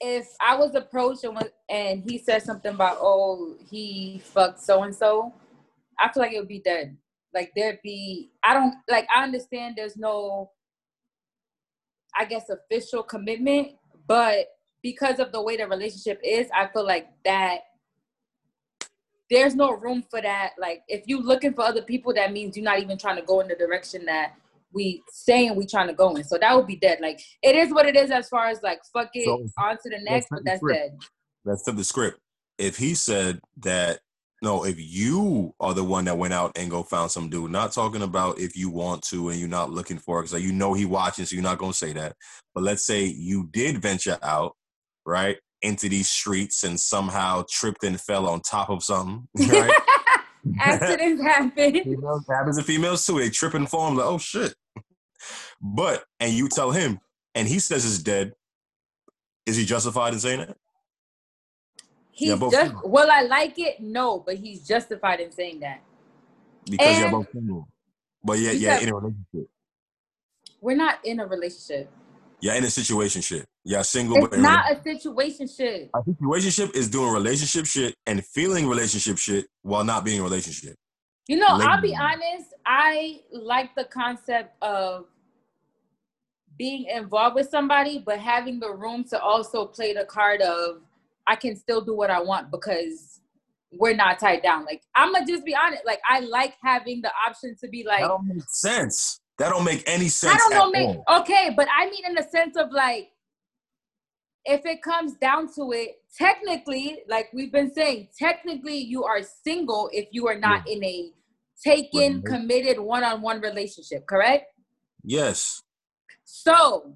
If I was approached and, was, and he said something about, oh, he fucked so and so, I feel like it would be dead. Like there'd be, I don't like. I understand. There's no I guess, official commitment. But because of the way the relationship is, I feel like that there's no room for that. Like if you're looking for other people, that means you're not even trying to go in the direction that we saying we trying to go in. So that would be dead. Like it is what it is as far as like fuck it so, on to the next, but that's dead. That's the script. If he said that no, if you are the one that went out and go found some dude, not talking about if you want to and you're not looking for it, because like you know he watching, so you're not gonna say that. But let's say you did venture out, right, into these streets and somehow tripped and fell on top of something, right? Accidents happen. Females, happens to females too. They trip and fall. I'm like, oh shit. But and you tell him, and he says it's dead. Is he justified in saying that? He's yeah, just well, I like it, no, but he's justified in saying that. Because and you're both single. But yeah, yeah, in a relationship. We're not in a relationship. Yeah, in a situation shit. Yeah, single. It's but not a situation shit. A situation is doing relationship shit and feeling relationship shit while not being a relationship. You know, I'll be honest. I like the concept of being involved with somebody, but having the room to also play the card of I can still do what I want because we're not tied down. Like I'm gonna just be honest. Like I like having the option to be like. That don't make sense. That don't make any sense. I don't know. Make, okay, but I mean in the sense of like, if it comes down to it, technically, like we've been saying, technically you are single if you are not yeah. in a taken, committed one-on-one relationship. Correct? Yes. So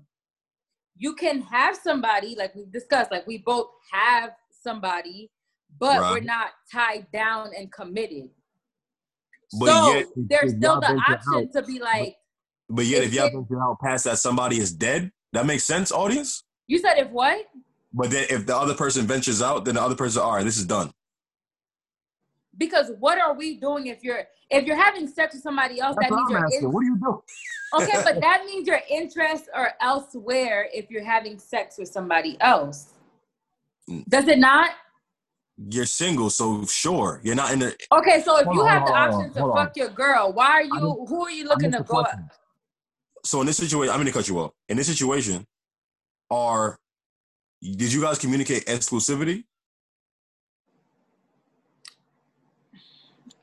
you can have somebody like we've discussed, like we both have somebody, but right. we're not tied down and committed. But so yet, there's still the option to be like. But, but yet, if y'all venture out past that somebody is dead, that makes sense, audience. You said if what? But then, if the other person ventures out, then the other person, all right, this is done. Because what are we doing if you're if you're having sex with somebody else? That's that means you're. In- what do you do? okay, but that means your interests are elsewhere if you're having sex with somebody else. Does it not? You're single, so sure. You're not in the Okay, so if hold you on, have the option on, to fuck on. your girl, why are you who are you looking to go at? So in this situation, I'm gonna cut you off. In this situation, are did you guys communicate exclusivity?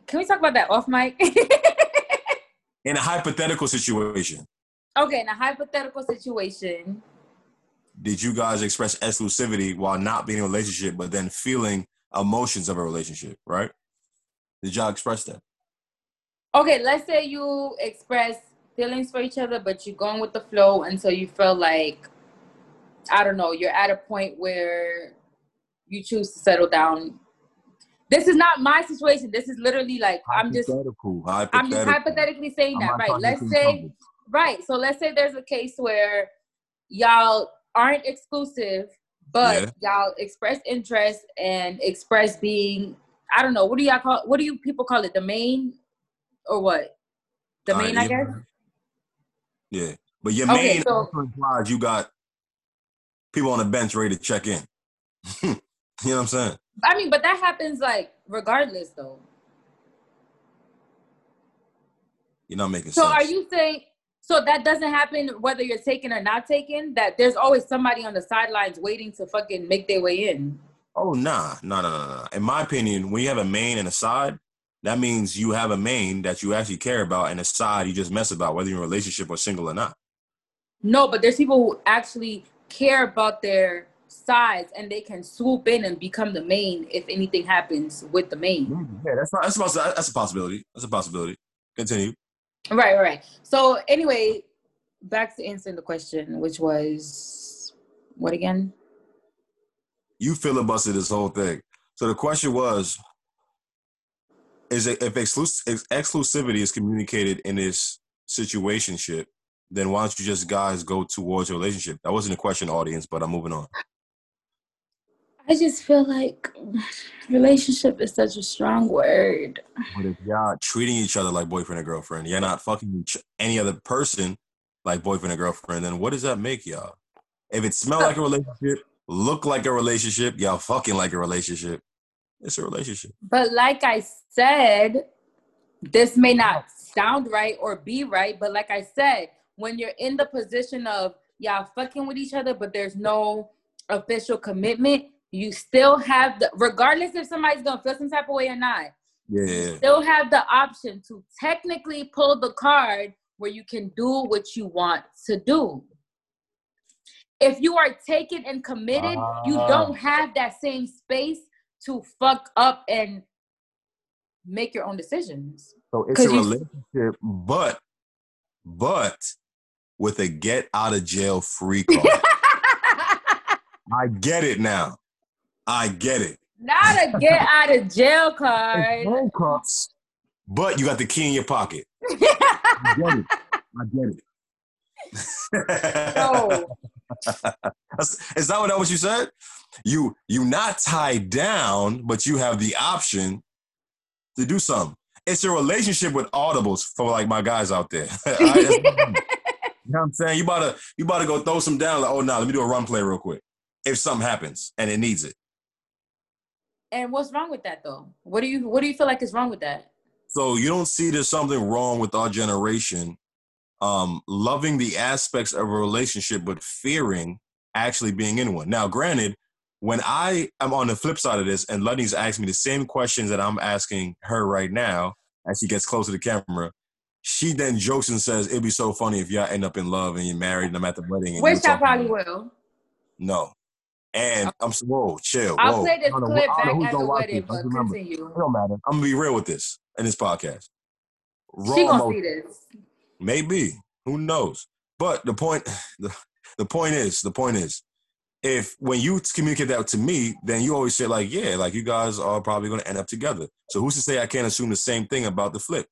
Can we talk about that off mic? in a hypothetical situation. Okay, in a hypothetical situation. Did you guys express exclusivity while not being in a relationship, but then feeling emotions of a relationship, right? Did y'all express that? Okay, let's say you express feelings for each other, but you're going with the flow until you feel like, I don't know, you're at a point where you choose to settle down this is not my situation. This is literally like I'm just I'm just hypothetically saying that, right? Let's say right. So let's say there's a case where y'all aren't exclusive, but yeah. y'all express interest and express being I don't know, what do y'all call what do you people call it? The main or what? The main, uh, I guess. Yeah. But your okay, main so, implies you got people on the bench ready to check in. you know what I'm saying? I mean, but that happens like regardless, though. You're not making so sense. So are you saying so that doesn't happen whether you're taken or not taken? That there's always somebody on the sidelines waiting to fucking make their way in. Oh nah, nah, nah, nah, nah. In my opinion, when you have a main and a side, that means you have a main that you actually care about and a side you just mess about, whether you're in a relationship or single or not. No, but there's people who actually care about their sides and they can swoop in and become the main if anything happens with the main. Mm, yeah, that's not, that's a, that's a possibility. That's a possibility. Continue. Right, right. So anyway, back to answering the question, which was what again? You filibustered this whole thing. So the question was: Is it if, exclus- exclusivity is communicated in this situationship, then why don't you just guys go towards a relationship? That wasn't a question, audience, but I'm moving on. I just feel like relationship is such a strong word. But if y'all treating each other like boyfriend and girlfriend, you're not fucking any other person like boyfriend and girlfriend, then what does that make y'all? If it smell like a relationship, look like a relationship, y'all fucking like a relationship, it's a relationship. But like I said, this may not sound right or be right, but like I said, when you're in the position of y'all fucking with each other, but there's no official commitment, you still have the regardless if somebody's gonna feel some type of way or not. Yeah. You still have the option to technically pull the card where you can do what you want to do. If you are taken and committed, uh, you ah. don't have that same space to fuck up and make your own decisions. So it's a relationship, but but with a get out of jail free card. I get it now. I get it. Not a get out of jail card. but you got the key in your pocket. I get it. I get it. no. Is that what that what you said? You you not tied down, but you have the option to do something. It's a relationship with audibles for like my guys out there. you know what I'm saying? You about to you about to go throw some down. Like, oh no, let me do a run play real quick. If something happens and it needs it. And what's wrong with that though? What do you what do you feel like is wrong with that? So you don't see there's something wrong with our generation um, loving the aspects of a relationship but fearing actually being in one. Now, granted, when I am on the flip side of this and Ludney's asking me the same questions that I'm asking her right now as she gets closer to the camera, she then jokes and says, It'd be so funny if y'all end up in love and you're married and I'm at the wedding. Which I probably will. No. And I'm so, whoa, chill. I'll whoa. play this clip back at the wedding, but continue. It don't matter. I'm gonna be real with this in this podcast. Raw she gonna see this. Maybe. Who knows? But the point, the, the point is, the point is, if when you communicate that to me, then you always say like, yeah, like you guys are probably to end up together. So who's to say I can't assume the same thing about the flip?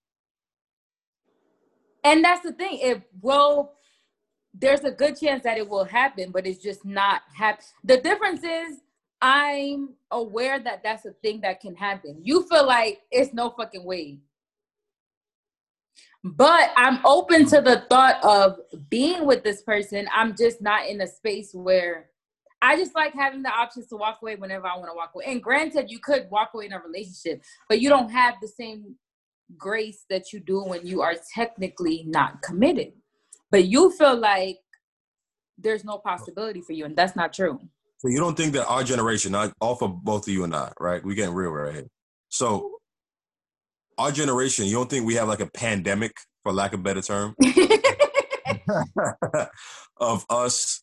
And that's the thing. If will. There's a good chance that it will happen, but it's just not happen. The difference is I'm aware that that's a thing that can happen. You feel like it's no fucking way. But I'm open to the thought of being with this person. I'm just not in a space where I just like having the options to walk away whenever I want to walk away. And granted, you could walk away in a relationship, but you don't have the same grace that you do when you are technically not committed. But you feel like there's no possibility for you, and that's not true. So you don't think that our generation, not off of both of you and I, right? We getting real right here. So our generation, you don't think we have like a pandemic, for lack of a better term, of us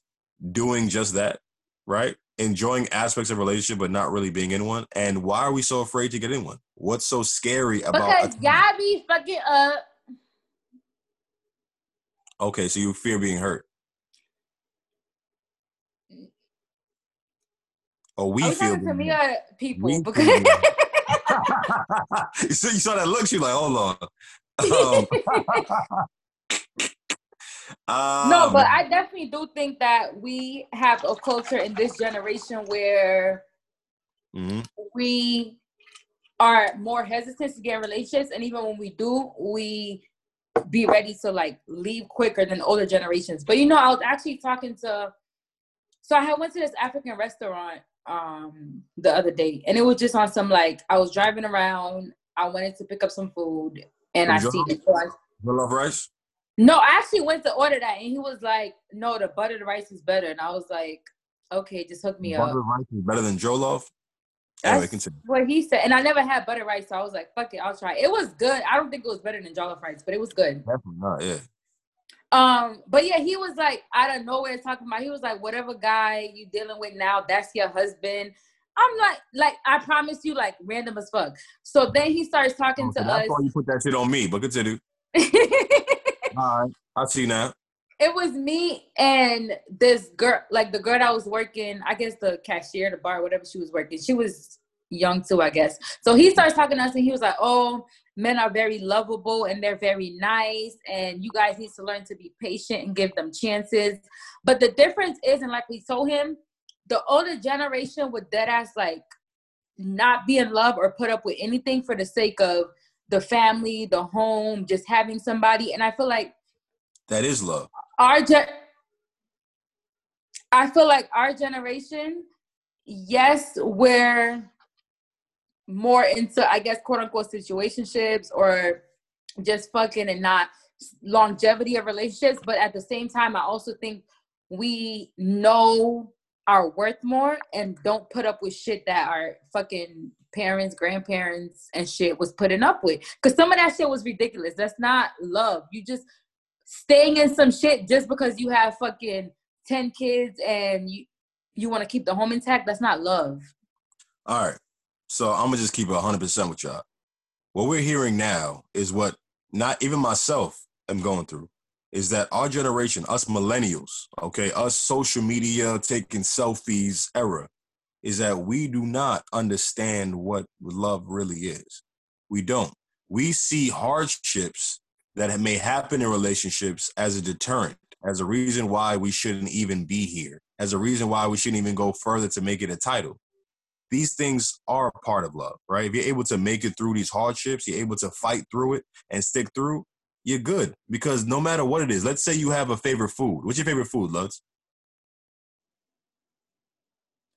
doing just that, right? Enjoying aspects of relationship, but not really being in one. And why are we so afraid to get in one? What's so scary about? Because y'all be fucking up. Okay, so you fear being hurt. Oh, we feel. To me, people because. you, saw, you saw that look. She like, hold on. Um, um, no, but I definitely do think that we have a culture in this generation where mm-hmm. we are more hesitant to get in relationships, and even when we do, we be ready to like leave quicker than older generations. But you know, I was actually talking to. So I had went to this African restaurant um the other day and it was just on some like I was driving around, I wanted to pick up some food and I see it. So I, love rice? No, I actually went to order that and he was like, No, the buttered rice is better. And I was like, Okay, just hook me buttered up. Buttered rice is better than Jollof? Anyway, continue. what he said. And I never had butter rice, so I was like, fuck it, I'll try. It was good. I don't think it was better than jollof rice, but it was good. Definitely not, yeah. Um, but yeah, he was like out of nowhere talking about. He was like, whatever guy you dealing with now, that's your husband. I'm like, like I promise you, like random as fuck. So then he starts talking to that's us. That's you put that shit on me, but continue. All right, I see now. It was me and this girl, like the girl that was working. I guess the cashier, the bar, whatever she was working. She was young too, I guess. So he starts talking to us, and he was like, "Oh, men are very lovable and they're very nice and you guys need to learn to be patient and give them chances but the difference is and like we told him the older generation would dead ass like not be in love or put up with anything for the sake of the family the home just having somebody and i feel like that is love our ge- i feel like our generation yes we're more into I guess quote unquote situationships or just fucking and not longevity of relationships. But at the same time, I also think we know our worth more and don't put up with shit that our fucking parents, grandparents, and shit was putting up with. Cause some of that shit was ridiculous. That's not love. You just staying in some shit just because you have fucking 10 kids and you you want to keep the home intact, that's not love. All right. So I'm gonna just keep it 100 percent with y'all. What we're hearing now is what not even myself am going through. Is that our generation, us millennials, okay, us social media taking selfies era, is that we do not understand what love really is. We don't. We see hardships that may happen in relationships as a deterrent, as a reason why we shouldn't even be here, as a reason why we shouldn't even go further to make it a title these things are a part of love, right? If you're able to make it through these hardships, you're able to fight through it and stick through, you're good. Because no matter what it is, let's say you have a favorite food. What's your favorite food, Lutz?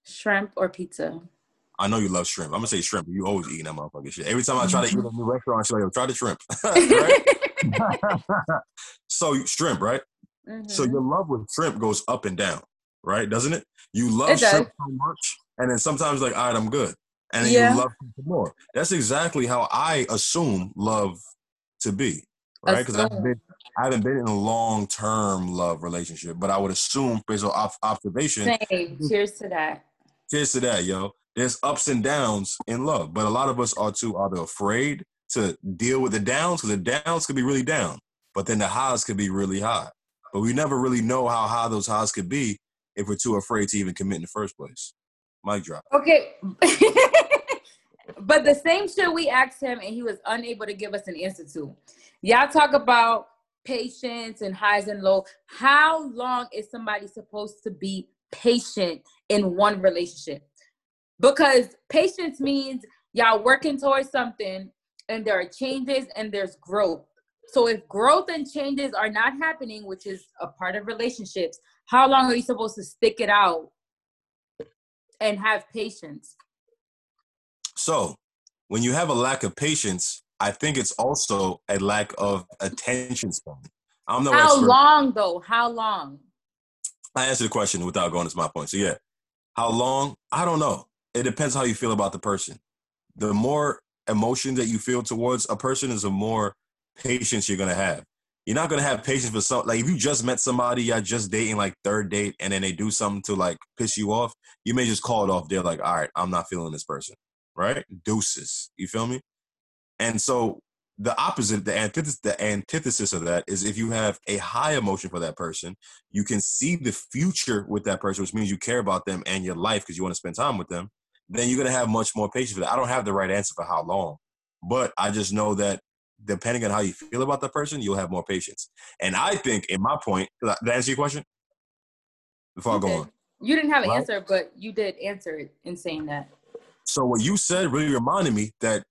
Shrimp or pizza. I know you love shrimp. I'm gonna say shrimp. You always eating that motherfucking shit. Every time I try to eat a new restaurant, I say, try the shrimp. so shrimp, right? Mm-hmm. So your love with shrimp goes up and down, right? Doesn't it? You love shrimp so much and then sometimes like, all right, I'm good, and then yeah. you love more. That's exactly how I assume love to be, right? Because I haven't been, I haven't been in a long term love relationship, but I would assume based on observation. Same. Cheers to that. Cheers to that, yo. There's ups and downs in love, but a lot of us are too either afraid to deal with the downs because the downs could be really down, but then the highs could be really high. But we never really know how high those highs could be if we're too afraid to even commit in the first place. Mic drop. Okay. but the same shit we asked him and he was unable to give us an answer to. Y'all talk about patience and highs and lows. How long is somebody supposed to be patient in one relationship? Because patience means y'all working towards something and there are changes and there's growth. So if growth and changes are not happening, which is a part of relationships, how long are you supposed to stick it out and have patience. So, when you have a lack of patience, I think it's also a lack of attention span. I'm no How expert. long though? How long? I answered the question without going to my point. So yeah, how long? I don't know. It depends how you feel about the person. The more emotion that you feel towards a person is the more patience you're gonna have you're not gonna have patience for some like if you just met somebody, y'all just dating like third date, and then they do something to like piss you off, you may just call it off. They're like, all right, I'm not feeling this person, right? Deuces, you feel me? And so the opposite, the antithesis, the antithesis of that is if you have a high emotion for that person, you can see the future with that person, which means you care about them and your life because you want to spend time with them. Then you're gonna have much more patience for that. I don't have the right answer for how long, but I just know that depending on how you feel about the person, you'll have more patience. And I think, in my point, did I answer your question? Before you I go did. on, you didn't have an right? answer, but you did answer it in saying that. So what you said really reminded me that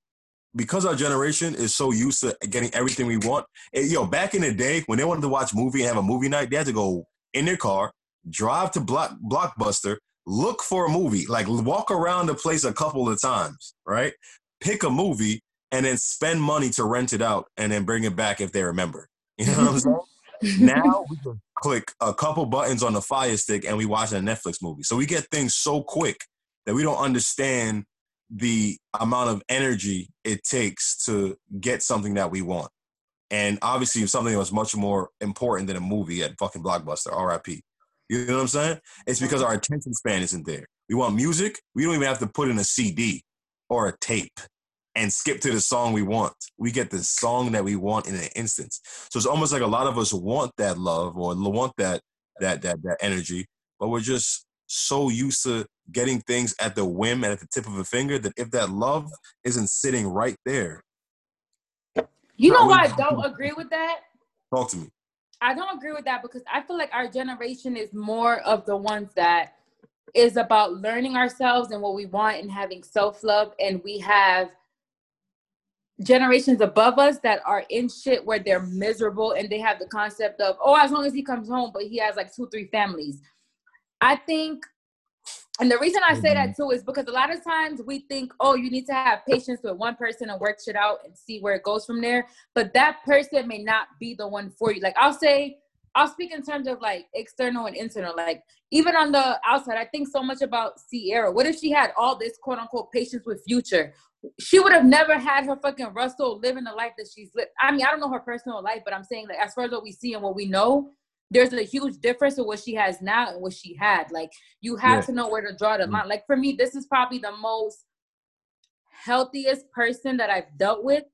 because our generation is so used to getting everything we want. And, yo, back in the day when they wanted to watch movie and have a movie night, they had to go in their car, drive to Block Blockbuster, look for a movie, like walk around the place a couple of times, right? Pick a movie and then spend money to rent it out and then bring it back if they remember. You know what I'm saying? now we can click a couple buttons on the fire stick and we watch a Netflix movie. So we get things so quick that we don't understand the amount of energy it takes to get something that we want. And obviously, something that was much more important than a movie at fucking Blockbuster, RIP. You know what I'm saying? It's because our attention span isn't there. We want music, we don't even have to put in a CD or a tape and skip to the song we want. We get the song that we want in an instance. So it's almost like a lot of us want that love or want that that that that energy, but we're just so used to getting things at the whim and at the tip of a finger that if that love isn't sitting right there. You know why I don't agree with that? Talk to me. I don't agree with that because I feel like our generation is more of the ones that is about learning ourselves and what we want and having self-love. And we have generations above us that are in shit where they're miserable and they have the concept of oh as long as he comes home but he has like two three families. I think and the reason i say that mm-hmm. too is because a lot of times we think oh you need to have patience with one person and work shit out and see where it goes from there but that person may not be the one for you like i'll say I'll speak in terms of like external and internal. Like even on the outside, I think so much about Ciara. What if she had all this quote unquote patience with Future? She would have never had her fucking Russell living the life that she's lived. I mean, I don't know her personal life, but I'm saying like as far as what we see and what we know, there's a huge difference of what she has now and what she had. Like you have yeah. to know where to draw the mm. line. Like for me, this is probably the most healthiest person that I've dealt with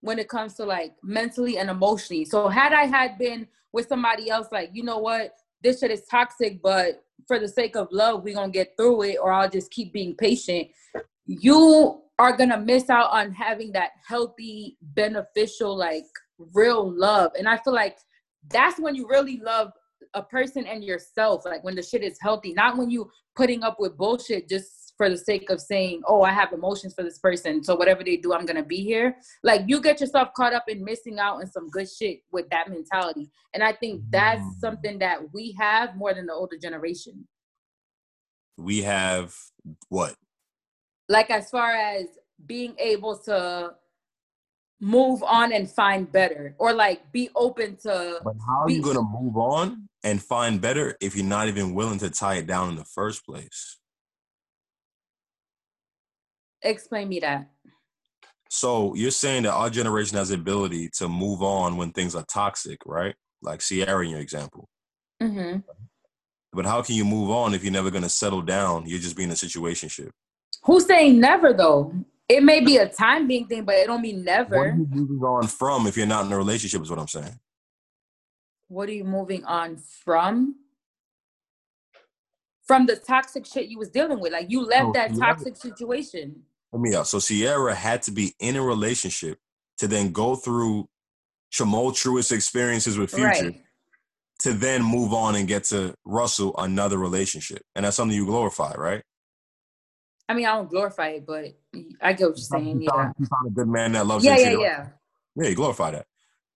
when it comes to like mentally and emotionally. So had I had been with somebody else, like, you know what, this shit is toxic, but for the sake of love, we're gonna get through it, or I'll just keep being patient. You are gonna miss out on having that healthy, beneficial, like real love. And I feel like that's when you really love a person and yourself, like when the shit is healthy, not when you putting up with bullshit just for the sake of saying, oh, I have emotions for this person. So whatever they do, I'm going to be here. Like you get yourself caught up in missing out on some good shit with that mentality. And I think that's mm. something that we have more than the older generation. We have what? Like as far as being able to move on and find better or like be open to But how are you going to move on and find better if you're not even willing to tie it down in the first place? Explain me that. So you're saying that our generation has the ability to move on when things are toxic, right? Like Ciara in your example. Mm-hmm. But how can you move on if you're never going to settle down? You're just being a situationship. Who's saying never though? It may be a time being thing, but it don't mean never. What are you moving on from if you're not in a relationship? Is what I'm saying. What are you moving on from? from the toxic shit you was dealing with. Like you left oh, that toxic situation. Let me out. So Ciara had to be in a relationship to then go through tumultuous experiences with Future right. to then move on and get to Russell another relationship. And that's something you glorify, right? I mean, I don't glorify it, but I get what you're saying. You yeah. Found a good man that loves yeah, Yeah, yeah, yeah. you glorify that.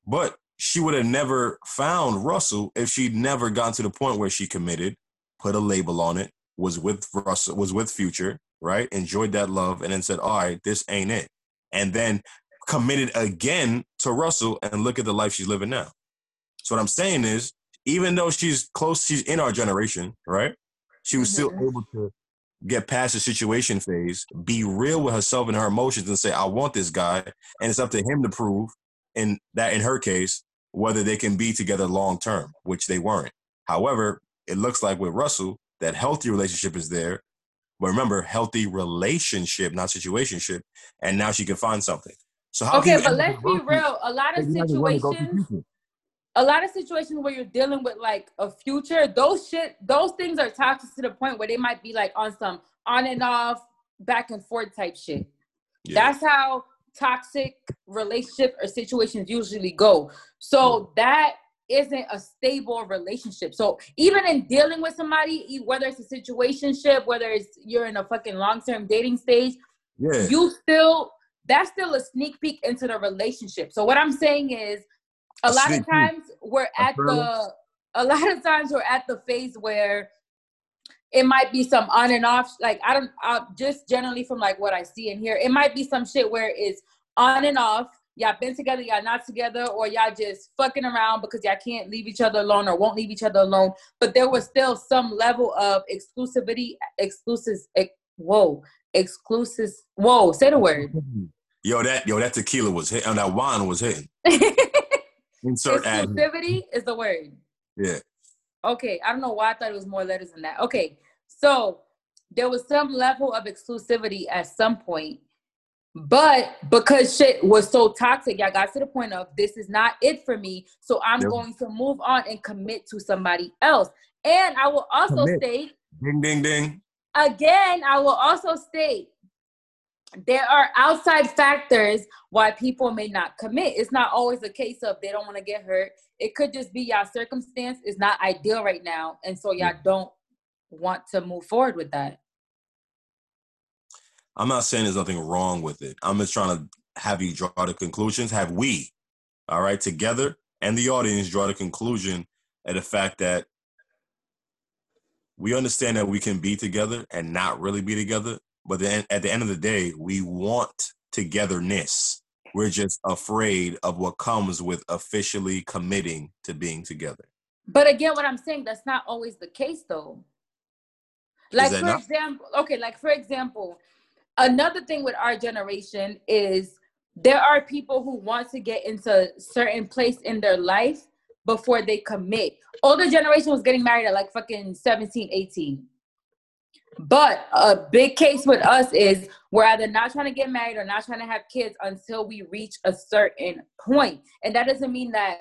But she would have never found Russell if she'd never gotten to the point where she committed put a label on it, was with Russell, was with Future, right? Enjoyed that love, and then said, "All right, this ain't it," and then committed again to Russell, and look at the life she's living now. So what I'm saying is, even though she's close, she's in our generation, right? She was mm-hmm. still able to get past the situation phase, be real with herself and her emotions, and say, "I want this guy," and it's up to him to prove, in that in her case, whether they can be together long term, which they weren't. However, it looks like with Russell, that healthy relationship is there. But remember, healthy relationship, not situationship. And now she can find something. So how okay, but let's be real. A lot of situations, a lot of situations where you're dealing with like a future, those shit, those things are toxic to the point where they might be like on some on and off, back and forth type shit. Yeah. That's how toxic relationship or situations usually go. So that isn't a stable relationship. So even in dealing with somebody, whether it's a situationship, whether it's you're in a fucking long term dating stage, yeah. you still that's still a sneak peek into the relationship. So what I'm saying is, a, lot of times we're at the a lot of times we're at the phase where it might be some on and off. Like I don't, I, just generally from like what I see and hear, it might be some shit where it's on and off y'all been together, y'all not together, or y'all just fucking around because y'all can't leave each other alone or won't leave each other alone. But there was still some level of exclusivity, exclusive. Ex, whoa, exclusive. Whoa, say the word. Yo, that yo, that tequila was hitting. Oh, that wine was hitting. Insert exclusivity is the word. Yeah. Okay, I don't know why I thought it was more letters than that. Okay, so there was some level of exclusivity at some point but because shit was so toxic, I got to the point of this is not it for me. So I'm yep. going to move on and commit to somebody else. And I will also commit. state ding ding ding. Again, I will also state there are outside factors why people may not commit. It's not always a case of they don't want to get hurt. It could just be y'all circumstance is not ideal right now. And so y'all mm. don't want to move forward with that. I'm not saying there's nothing wrong with it. I'm just trying to have you draw the conclusions. Have we, all right, together and the audience draw the conclusion at the fact that we understand that we can be together and not really be together. But then at the end of the day, we want togetherness. We're just afraid of what comes with officially committing to being together. But again, what I'm saying, that's not always the case though. Like for not? example, okay, like for example, another thing with our generation is there are people who want to get into certain place in their life before they commit. Older generation was getting married at like fucking 17, 18. But a big case with us is we're either not trying to get married or not trying to have kids until we reach a certain point. And that doesn't mean that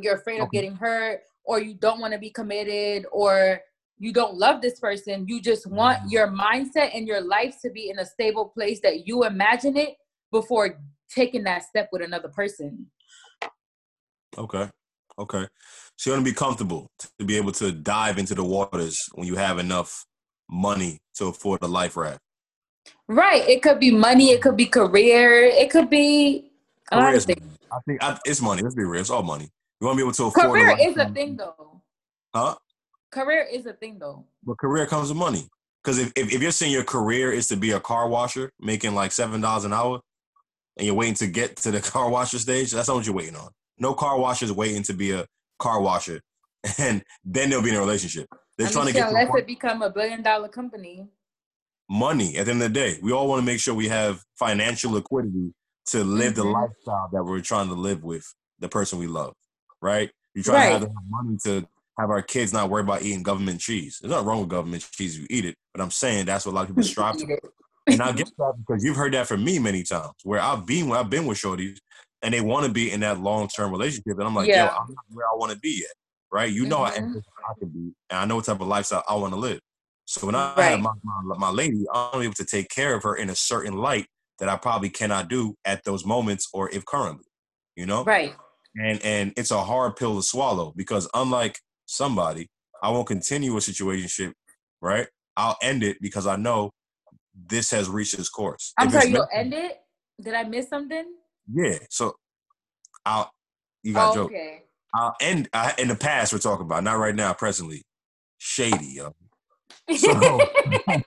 you're afraid of getting hurt or you don't want to be committed or you don't love this person. You just want mm-hmm. your mindset and your life to be in a stable place that you imagine it before taking that step with another person. Okay. Okay. So you want to be comfortable to be able to dive into the waters when you have enough money to afford a life raft. Right. It could be money. It could be career. It could be a lot. I think I, it's money. Let's be real. It's all money. You want to be able to afford. Career is a thing, though. Huh? Career is a thing, though. But career comes with money. Because if, if, if you're saying your career is to be a car washer, making like seven dollars an hour, and you're waiting to get to the car washer stage, that's not what you're waiting on. No car washer is waiting to be a car washer, and then they'll be in a relationship. They're I trying to get unless it become a billion dollar company. Money at the end of the day, we all want to make sure we have financial liquidity to live mm-hmm. the lifestyle that we're trying to live with the person we love, right? You're trying right. to have money to have our kids not worry about eating government cheese. There's nothing wrong with government cheese if you eat it, but I'm saying that's what a lot of people strive to. and I get that because you've heard that from me many times, where I've been, where I've been with shorties, and they want to be in that long term relationship, and I'm like, yeah. yo, I'm not where I want to be yet right? You know mm-hmm. I, I can be, and I know what type of lifestyle I want to live. So when I right. have my, my, my lady, I'm able to take care of her in a certain light that I probably cannot do at those moments or if currently, you know? Right. And and it's a hard pill to swallow because unlike somebody, I won't continue a situation, right? I'll end it because I know this has reached its course. I'm if sorry, you'll end it? Did I miss something? Yeah. So I'll you got oh, joke. Okay uh, and uh, in the past we're talking about, not right now, presently, shady, yo. So,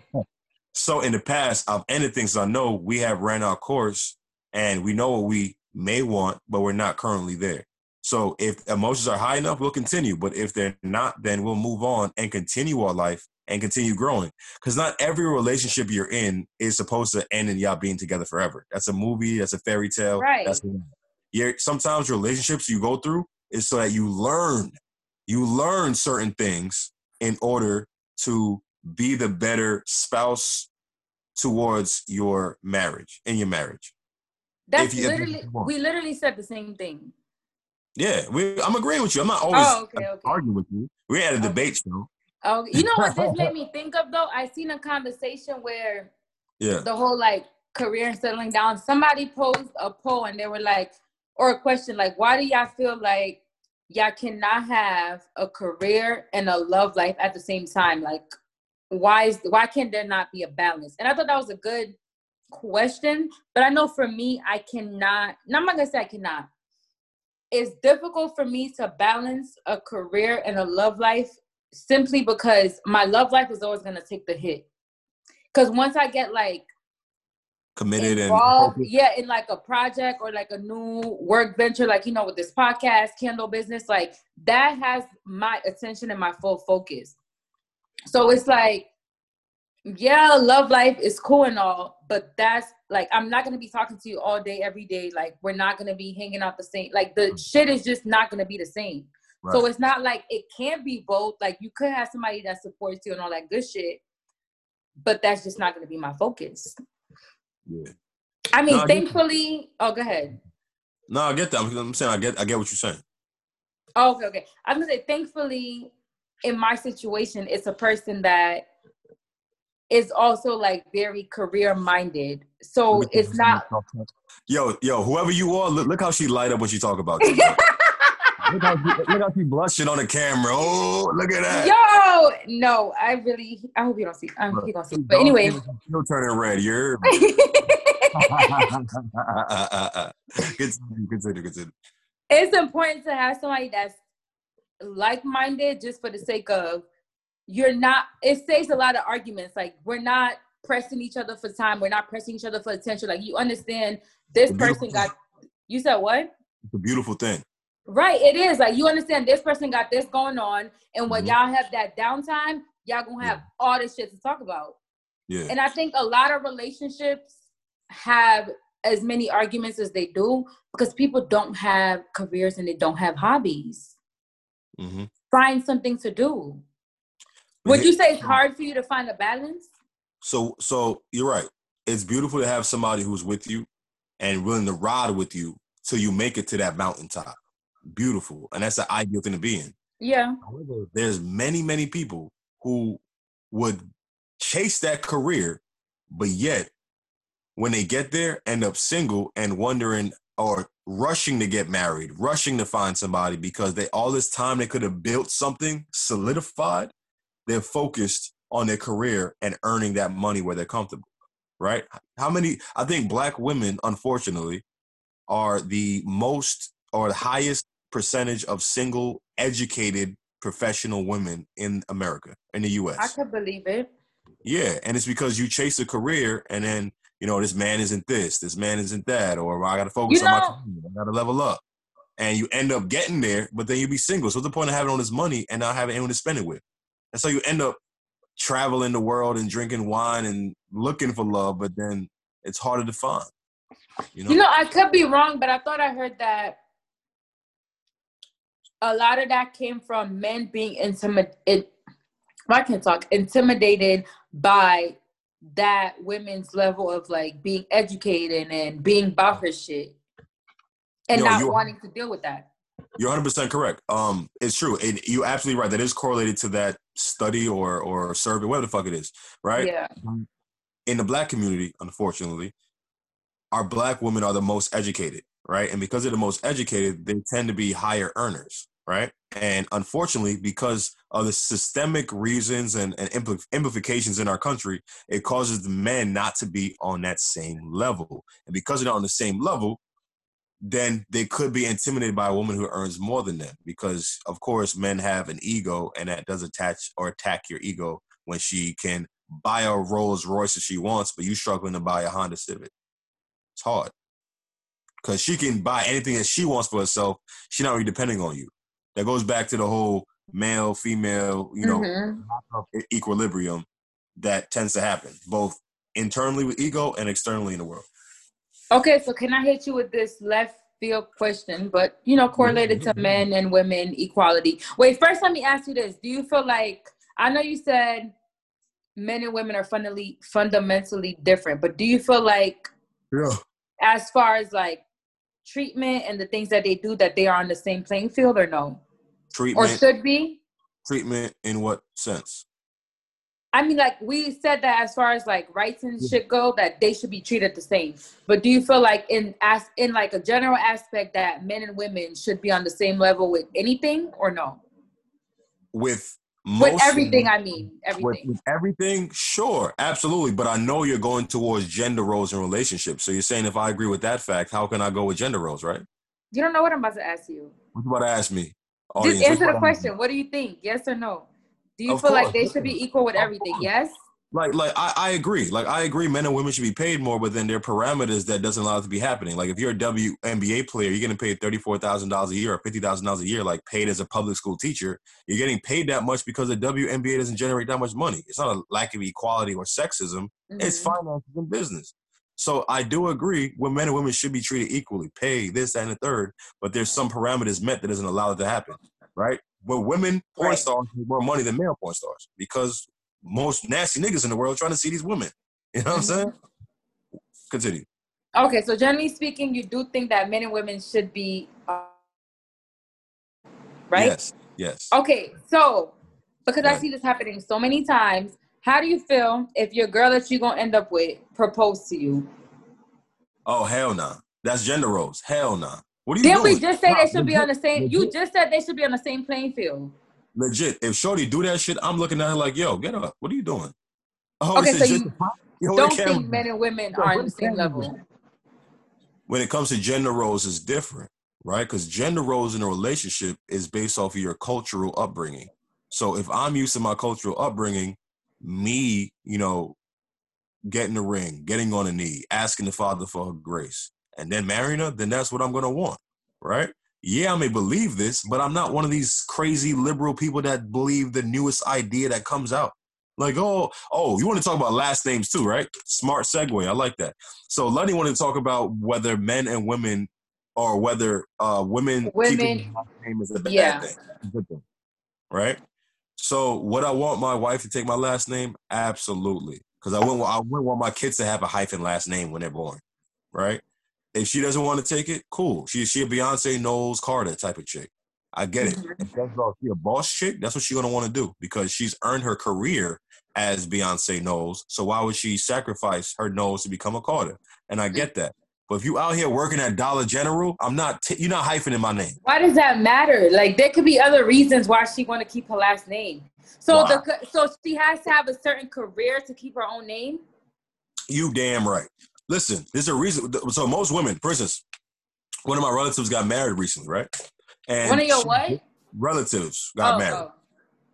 so in the past, I've ended things I know we have ran our course and we know what we may want, but we're not currently there. So if emotions are high enough, we'll continue. But if they're not, then we'll move on and continue our life and continue growing. Because not every relationship you're in is supposed to end in y'all being together forever. That's a movie. That's a fairy tale. Right. That's you're, sometimes relationships you go through is so that you learn you learn certain things in order to be the better spouse towards your marriage in your marriage. That's you, literally we literally said the same thing. Yeah we, i'm agreeing with you. I'm not always oh, okay, okay. arguing with you. We had a okay. debate show oh you know what this made me think of though? I seen a conversation where yeah. the whole like career and settling down. Somebody posed a poll and they were like or a question like, why do y'all feel like y'all cannot have a career and a love life at the same time? Like, why is why can there not be a balance? And I thought that was a good question, but I know for me, I cannot. No, I'm not gonna say I cannot. It's difficult for me to balance a career and a love life simply because my love life is always gonna take the hit. Because once I get like committed involved, and yeah, in like a project or like a new work venture, like you know, with this podcast, Kindle business, like that has my attention and my full focus. So it's like, yeah, love life is cool and all, but that's like I'm not gonna be talking to you all day, every day. Like we're not gonna be hanging out the same. Like the mm. shit is just not gonna be the same. Right. So it's not like it can't be both. Like you could have somebody that supports you and all that good shit, but that's just not gonna be my focus. Yeah. I mean, no, thankfully. I oh, go ahead. No, I get that. I'm saying I get I get what you're saying. Oh, okay, okay. I'm gonna say thankfully in my situation, it's a person that is also like very career minded. So it's not Yo, yo, whoever you are, look, look how she light up when she talk about you. Look, how she, look how she blushing on the camera. Oh, look at that. Yo, no, I really, I hope you don't see. I'm um, gonna see. But anyway, you're turning red. You're. continue, continue, continue. It's important to have somebody that's like-minded, just for the sake of you're not. It saves a lot of arguments. Like we're not pressing each other for time. We're not pressing each other for attention. Like you understand, this person got. You said what? It's a beautiful thing. Right, it is like you understand this person got this going on, and when mm-hmm. y'all have that downtime, y'all gonna have yeah. all this shit to talk about. Yeah. And I think a lot of relationships have as many arguments as they do because people don't have careers and they don't have hobbies. Mm-hmm. Find something to do. Would you say it's hard for you to find a balance? So, so you're right. It's beautiful to have somebody who's with you and willing to ride with you till you make it to that mountaintop. Beautiful, and that's the ideal thing to be in. Yeah. However, there's many, many people who would chase that career, but yet when they get there, end up single and wondering or rushing to get married, rushing to find somebody because they all this time they could have built something solidified. They're focused on their career and earning that money where they're comfortable. Right? How many I think black women, unfortunately, are the most or the highest percentage of single educated professional women in America, in the US. I could believe it. Yeah, and it's because you chase a career and then you know, this man isn't this, this man isn't that, or I got to focus you know, on my career, I got to level up. And you end up getting there, but then you be single. So what's the point of having all this money and not having anyone to spend it with? And so you end up traveling the world and drinking wine and looking for love, but then it's harder to find. You know? you know, I could be wrong, but I thought I heard that a lot of that came from men being intimidated. I can talk intimidated by that women's level of like being educated and being about her shit and Yo, not wanting to deal with that. You're 100 percent correct. Um, it's true. It, you're absolutely right. That is correlated to that study or or survey, whatever the fuck it is, right? Yeah. In the black community, unfortunately, our black women are the most educated, right? And because they're the most educated, they tend to be higher earners right? And unfortunately, because of the systemic reasons and, and implications in our country, it causes the men not to be on that same level. And because they're not on the same level, then they could be intimidated by a woman who earns more than them. Because of course, men have an ego, and that does attach or attack your ego when she can buy a Rolls Royce if she wants, but you struggling to buy a Honda Civic. It's hard because she can buy anything that she wants for herself. She's not really depending on you. That goes back to the whole male female you know mm-hmm. equilibrium that tends to happen both internally with ego and externally in the world. Okay so can i hit you with this left field question but you know correlated to men and women equality. Wait first let me ask you this. Do you feel like i know you said men and women are fundamentally fundamentally different but do you feel like yeah. as far as like treatment and the things that they do that they are on the same playing field or no Treatment. Or should be? Treatment in what sense? I mean, like we said that as far as like rights and shit go, that they should be treated the same. But do you feel like in as in like a general aspect that men and women should be on the same level with anything or no? With with everything, I mean everything. With, with, everything, sure, absolutely. But I know you're going towards gender roles in relationships. So you're saying if I agree with that fact, how can I go with gender roles, right? You don't know what I'm about to ask you. What you about to ask me? Just answer the question. What do you think? Yes or no? Do you of feel course. like they should be equal with everything? Yes. Like, like I, I agree. Like, I agree. Men and women should be paid more, but then there are parameters that doesn't allow it to be happening. Like, if you're a WNBA player, you're getting paid thirty four thousand dollars a year or fifty thousand dollars a year, like paid as a public school teacher. You're getting paid that much because the WNBA doesn't generate that much money. It's not a lack of equality or sexism. Mm-hmm. It's finances and business. So I do agree when men and women should be treated equally, pay this and the third, but there's some parameters met that doesn't allow it to happen right? Where women porn right. stars make more money than male porn stars because most nasty niggas in the world trying to see these women. You know what mm-hmm. I'm saying? Continue. Okay, so generally speaking, you do think that men and women should be uh, right? Yes. Yes. Okay, so because right. I see this happening so many times, how do you feel if your girl that you're gonna end up with proposed to you? Oh hell no! Nah. That's gender roles. Hell no. Nah. What are you Didn't doing? we just say they should be on the same? You just said they should be on the same playing field. Legit. If Shorty do that shit, I'm looking at her like, yo, get up. What are you doing? Oh, okay, so you don't think men and women are on the same level. When it comes to gender roles, it's different, right? Because gender roles in a relationship is based off of your cultural upbringing. So if I'm used to my cultural upbringing, me, you know, getting the ring, getting on a knee, asking the Father for grace, and then marrying her, then that's what I'm gonna want, right? Yeah, I may believe this, but I'm not one of these crazy liberal people that believe the newest idea that comes out. Like, oh, oh, you want to talk about last names too, right? Smart segue. I like that. So Lenny wanted to talk about whether men and women or whether uh, women, Women- name is a bad Yeah. thing. thing. Right? So would I want my wife to take my last name? Absolutely. Because I wouldn't, I wouldn't want my kids to have a hyphen last name when they're born. Right? If she doesn't want to take it, cool. She she a Beyonce Knowles Carter type of chick. I get it. Mhm. If that's all she a boss chick, that's what she's gonna want to do because she's earned her career as Beyonce Knowles. So why would she sacrifice her Knowles to become a Carter? And I get that. But if you out here working at Dollar General, I'm not. T- you're not hyphening my name. Why does that matter? Like there could be other reasons why she want to keep her last name. So Why? the so she has to have a certain career to keep her own name. You damn right. Listen, there's a reason. So most women, for instance, one of my relatives got married recently, right? And One of your what? relatives got Oh, married. oh.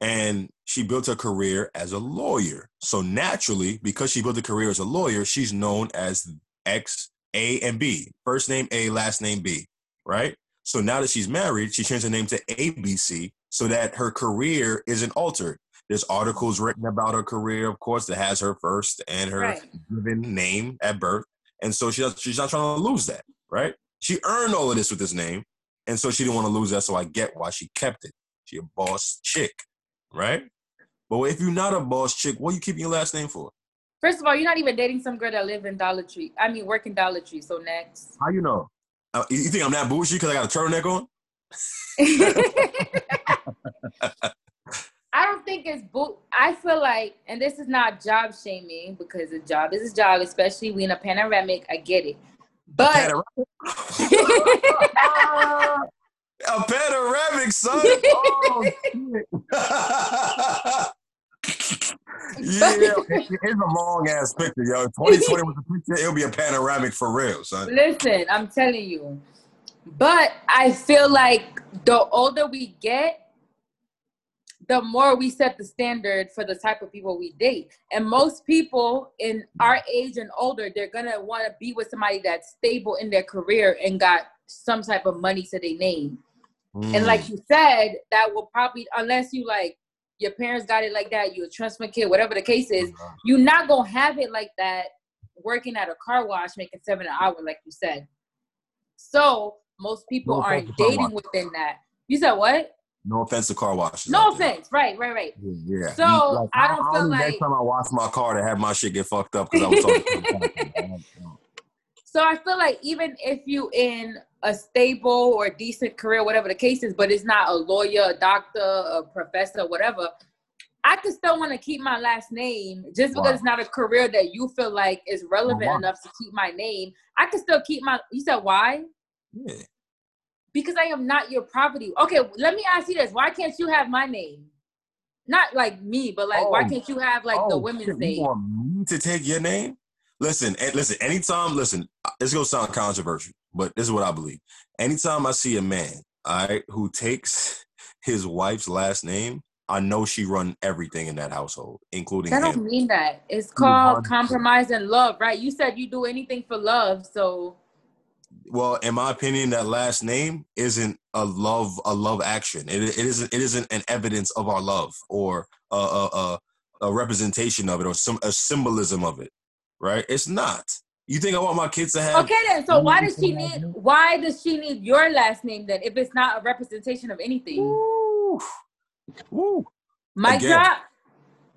and she built her career as a lawyer. So naturally, because she built a career as a lawyer, she's known as X, A, and B. First name A, last name B, right? So now that she's married, she changed her name to ABC so that her career isn't altered. There's articles written about her career, of course, that has her first and her Right. given name at birth. And so she does, she's not trying to lose that, right? She earned all of this with this name. And so she didn't want to lose that. So I get why she kept it. She a boss chick, right? But if you're not a boss chick, what are you keeping your last name for? First of all, you're not even dating some girl that live in Dollar Tree. I mean, work in Dollar Tree. So next. How you know? Uh, you you think I'm that bougie because I got a turtleneck on? Don't think it's bo- I feel like, and this is not job shaming because a job is a job, especially we in a panoramic. I get it, but Panoramic? a panoramic, son. Oh, yeah, it's a long ass picture, yo. 2020 was a picture. It'll be a panoramic for real, son. listen, I'm telling you. But I feel like the older we get, the more we set the standard for the type of people we date. And most people in our age and older, they're gonna want to be with somebody that's stable in their career and got some type of money to their name. And Mm. like you said, that will probably, unless you like your parents got it like that, you're a transfer kid, whatever the case is, you're not gonna have it like that working at a car wash making seven an hour, like you said. So most people aren't dating within that. You said what? No offense to car washes. No out there. offense. Right, right, right. Yeah. So, You- I don't feel need like- next time I wash my car to have my shit get fucked up because I was talking. So I feel like even if you in a stable or decent career, whatever the case is, but it's not a lawyer, a doctor, a professor, whatever, I could still want to keep my last name just because it's not a career that you feel like is relevant enough to keep my name. I could still keep my. You said why? yeah. Because I am not your property. Okay, let me ask you this: Why can't you have my name? Not like me, but like why Oh. can't you have like the Oh, women's shit, name? You want me to take your name? Listen, and listen. Anytime, listen. It's gonna sound controversial, but this is what I believe. Anytime I see a man, all right, who takes his wife's last name, I know she run everything in that household, including That him. don't mean that. It's called 100%. compromise and love, right? You said you do anything for love, so well, in my opinion, that last name isn't a love a love action. It, it isn't it isn't an evidence of our love or a a, a, a representation of it or some a symbolism of it, right? It's not. You think I want my kids to have? okay then. So why does she need? Why does she need your last name then? If it's not a representation of anything, Woo, woo. mic Again. drop.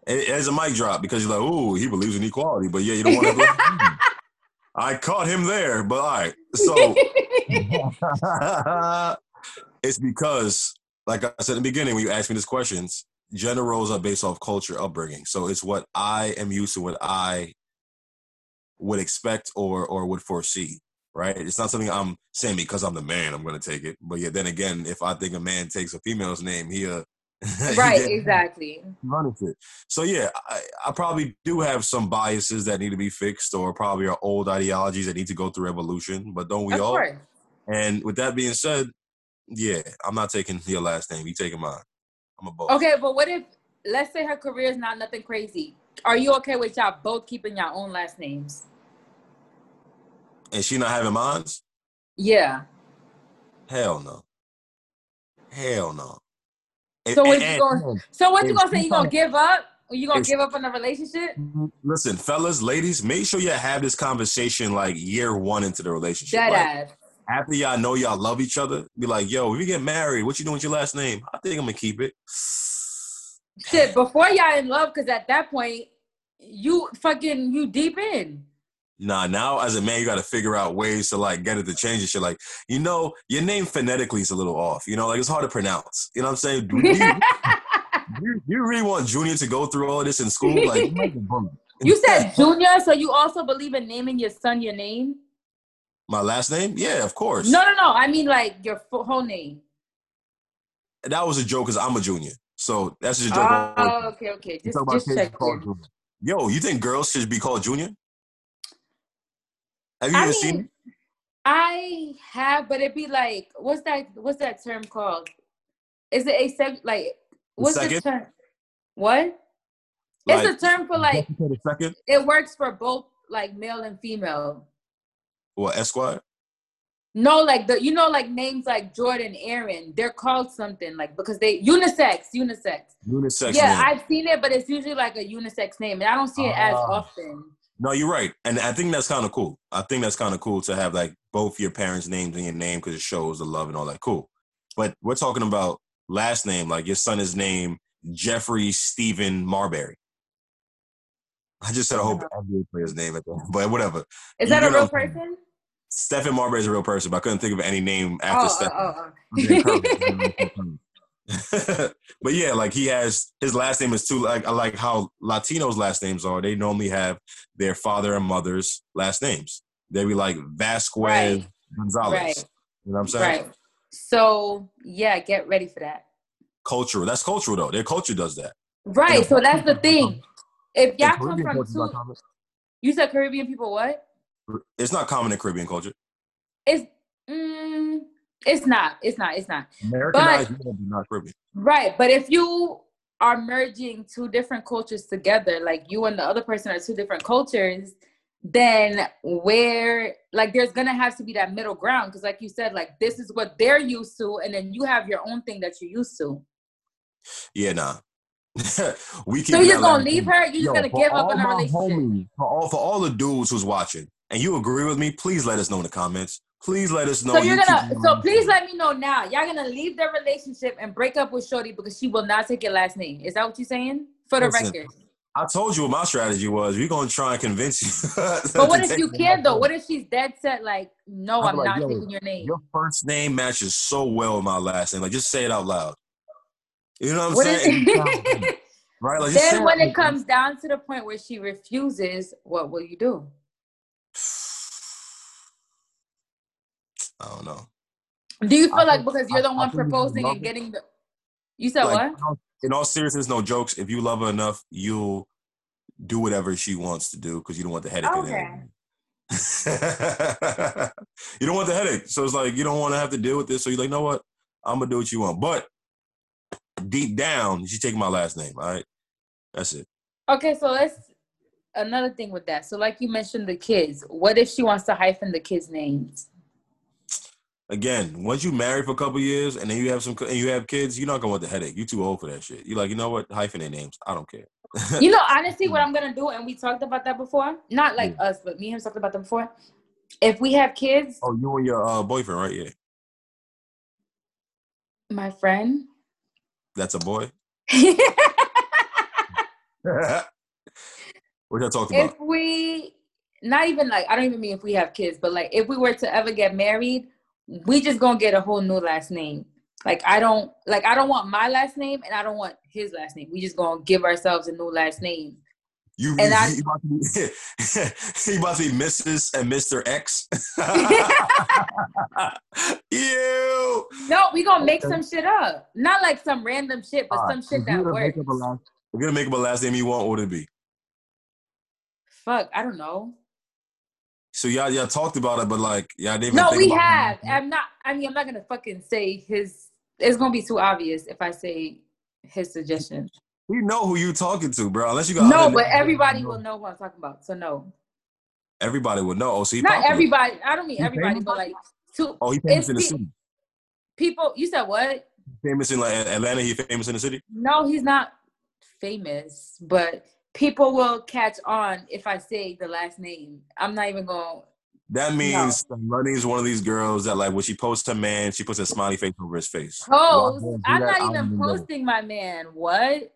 It, it's a mic drop because you're like, ooh, he believes in equality, but yeah, you don't want to. I caught him there, but all right. So it's because, like I said in the beginning, when you asked me these questions, gender roles are based off culture, upbringing. So it's what I am used to, what I would expect or or would foresee. Right? It's not something I'm saying because I'm the man. I'm going to take it. But yeah, then again, if I think a man takes a female's name, he uh, he right, exactly. it. So yeah, I, I probably do have some biases that need to be fixed, or probably are old ideologies that need to go through evolution. But don't we of all? course. And with that being said, yeah, I'm not taking your last name. You taking mine. I'm a boss. Okay, but what if let's say her career is not nothing crazy? Are you okay with y'all both keeping your own last names? And she not having mine? Yeah. Hell no. Hell no. So what you going? So what you gonna say? You gonna give up? You gonna give up on the relationship? Listen, fellas, ladies, make sure you have this conversation like year one into the relationship. That like, ass. After y'all know y'all love each other, be like, yo, if you get married, what you doing with your last name? I think I'm gonna keep it. Shit, before y'all in love, because at that point, you fucking you deep in. Nah, now as a man, you got to figure out ways to like get it to change and shit. Like, you know, your name phonetically is a little off. You know, like it's hard to pronounce. You know what I'm saying? Do you, you, you really want Junior to go through all this in school? Like, you said Junior, so you also believe in naming your son your name? My last name? Yeah, of course. No, no, no. I mean like your whole name. That was a joke because I'm a junior. So that's just a joke. Oh, okay, okay. Just, just check. Yo, you think girls should be called junior? Have you I ever mean, seen? I have, but it'd be like, what's that? What's that term called? Is it a sec? Like, what's the term? What? Like, it's a term for like. Second. It works for both, like male and female. What Esquire? No, like the you know, like names like Jordan, Aaron, they're called something like because they unisex, unisex. Unisex. Yeah, name. I've seen it, but it's usually like a unisex name, and I don't see it uh, as ah. often. No, you're right, and I think that's kind of cool. I think that's kind of cool to have like both your parents' names in your name because it shows the love and all that. Cool, but we're talking about last name. Like your son is named Jeffrey Stephon Marbury. I just said a whole NBA player's name but whatever. Is that you a real person? Stephon Marbury is a real person, but I couldn't think of any name after oh, oh Stephen. Oh, oh. but yeah, like he has his last name is too like I like how Latinos' last names are. They normally have their father and mother's last names. They be like Vasquez right. Gonzalez. Right. You know what I'm saying? Right. So yeah, get ready for that. Cultural. That's cultural though. Their culture does that. Right. so that's the thing. If y'all come from two, you said Caribbean people what? It's not common in Caribbean culture. It's mm, it's not. It's not. It's not. Americanized, but, not Caribbean. Right, but if you are merging two different cultures together, like you and the other person are two different cultures, then where like there's gonna have to be that middle ground because, like you said, like this is what they're used to, and then you have your own thing that you're used to. Yeah, nah. we can. so you're gonna leave her? You're just gonna give up on a relationship? Homies, for all for all the dudes who's watching, and you agree with me, please let us know in the comments. Please let us know. So you're gonna. So please let me know now. Y'all gonna leave their relationship and break up with Shorty because she will not take your last name. Is that what you're saying? For the Listen, record. I told you what my strategy was. We're gonna try and convince you. but what if you can though? What if she's dead set? Like, no, I'm, I'm like, not taking your name. Your first name matches so well with my last name. Like, just say it out loud. You know what I'm what saying? right. Like, then when it comes down to the point where she refuses, what will you do? I don't know. Do you feel I like think, because you're the I, one proposing and getting the? You said like, what? In all seriousness, no jokes. If you love her enough, you'll do whatever she wants to do because you don't want the headache. Okay. you don't want the headache, so it's like you don't want to have to deal with this. So you're like, know what? I'm gonna do what you want, but deep down, she's taking my last name. All right, that's it. Okay, so let's another thing with that. So, like you mentioned, the kids. What if she wants to hyphen the kids' names? Again, once you marry for a couple years and then you have some and you have kids, you're not gonna want the headache. You're too old for that shit. You're like, you know what? Hyphenate names. I don't care. you know, honestly, what I'm gonna do, and we talked about that before. Not like yeah. us, but me and him talked about that before. If we have kids, oh, you and your uh, boyfriend, right? Yeah. My friend. That's a boy. what y'all talked about? If we, not even like, I don't even mean if we have kids, but like if we were to ever get married, we just gonna get a whole new last name. Like I don't like I don't want my last name and I don't want his last name. We just gonna give ourselves a new last name. You, and you, I, you, about to be, you about to be Mrs. and Mr. X. you. No, we gonna make some shit up. Not like some random shit, but some shit that works. Last, we're gonna make up a last name you want. What would it be? Fuck, I don't know. So y'all y'all talked about it, but like y'all didn't. No, we have. It. I'm not. I mean, I'm not gonna fucking say his. It's gonna be too obvious if I say his suggestion. We know who you're talking to, bro. Unless you got. No, but everybody will know who I'm talking about. So no. Everybody would know. Oh, so not popular. everybody. I don't mean he everybody, but like two. Oh, he famous in the city. People, you said what? famous in like Atlanta? He famous in the city? No, he's not famous, but people will catch on if I say the last name. I'm not even going. That means no. Money is one of these girls that like when she posts her man, she puts a smiley face over his face. Post. I'm not even posting my man. What?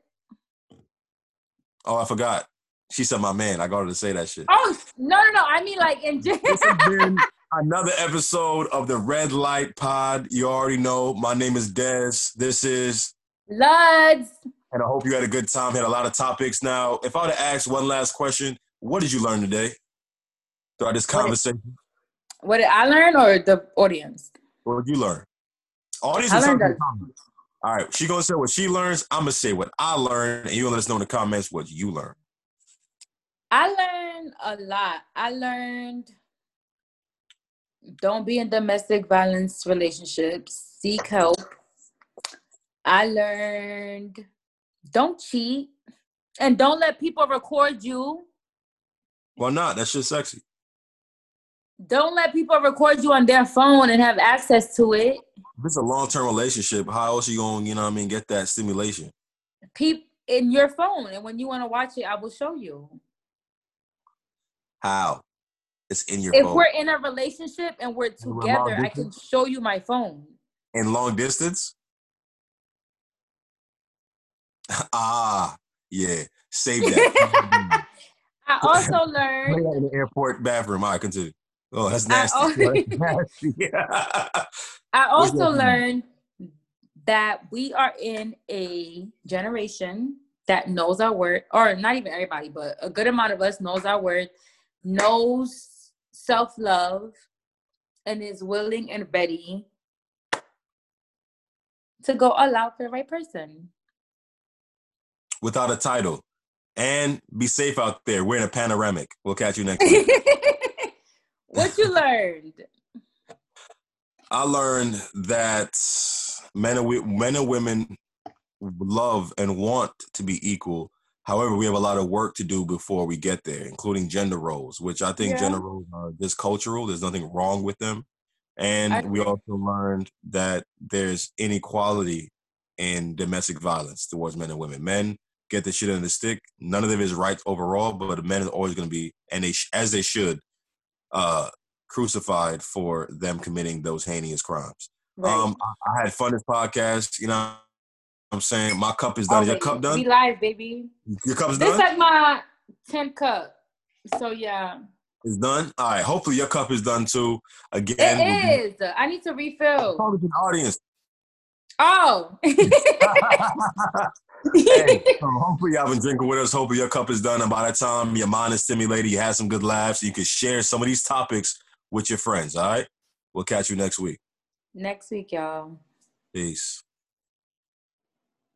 Oh, I forgot. She said my man. I got her to say that shit. Oh no, no, no. I mean like in this another episode of the Red Light Pod. You already know. My name is Des. This is Luds. And I hope you had a good time. Had a lot of topics. Now, if I were to ask one last question, what did you learn today throughout this conversation? What did, what did I learn, or the audience? What did you learn? Audience. I learned. All right, she gonna say what she learns. I'm gonna say what I learned, and you gonna let us know in the comments what you learned. I learned a lot. I learned don't be in domestic violence relationships. Seek help. I learned don't cheat and don't let people record you. Why not? That's just sexy. Don't let people record you on their phone and have access to it. If it's a long term relationship, how else are you going, you know what I mean, get that stimulation? Peep in your phone. And when you want to watch it, I will show you. How? It's in your if phone. we're in a relationship and we're together, I can show you my phone. In long distance? ah, yeah. Save that. I also learned in the airport bathroom. I continue. Oh, that's nasty. I, that's nasty. I also learned that we are in a generation that knows our word, or not even everybody, but a good amount of us knows our word, knows self love, and is willing and ready to go all out for the right person. Without a title. And be safe out there. We're in a panoramic. We'll catch you next week. what you learned? I learned that men and, men and women love and want to be equal. However, we have a lot of work to do before we get there, including gender roles, which I think yeah. gender roles are just cultural. There's nothing wrong with them. And we also learned that there's inequality in domestic violence towards men and women. Men get the shit in the stick. None of them is right overall, but the men are always going to be, and they as they should, uh, crucified for them committing those heinous crimes. Right. Um, I, I, had fun this podcast. You know, I'm saying my cup is done. Oh, your cup done? We live, baby. Your cup's this done. This like my 10 cup. So yeah. It's done. All right. Hopefully your cup is done too. Again, it we'll is. I need to refill. Probably audience. Oh. hey, so hopefully y'all been drinking with us. Hopefully your cup is done, and by the time your mind is stimulated, you had some good laughs. You can share some of these topics with your friends. All right. We'll catch you next week. Next week, y'all. Peace.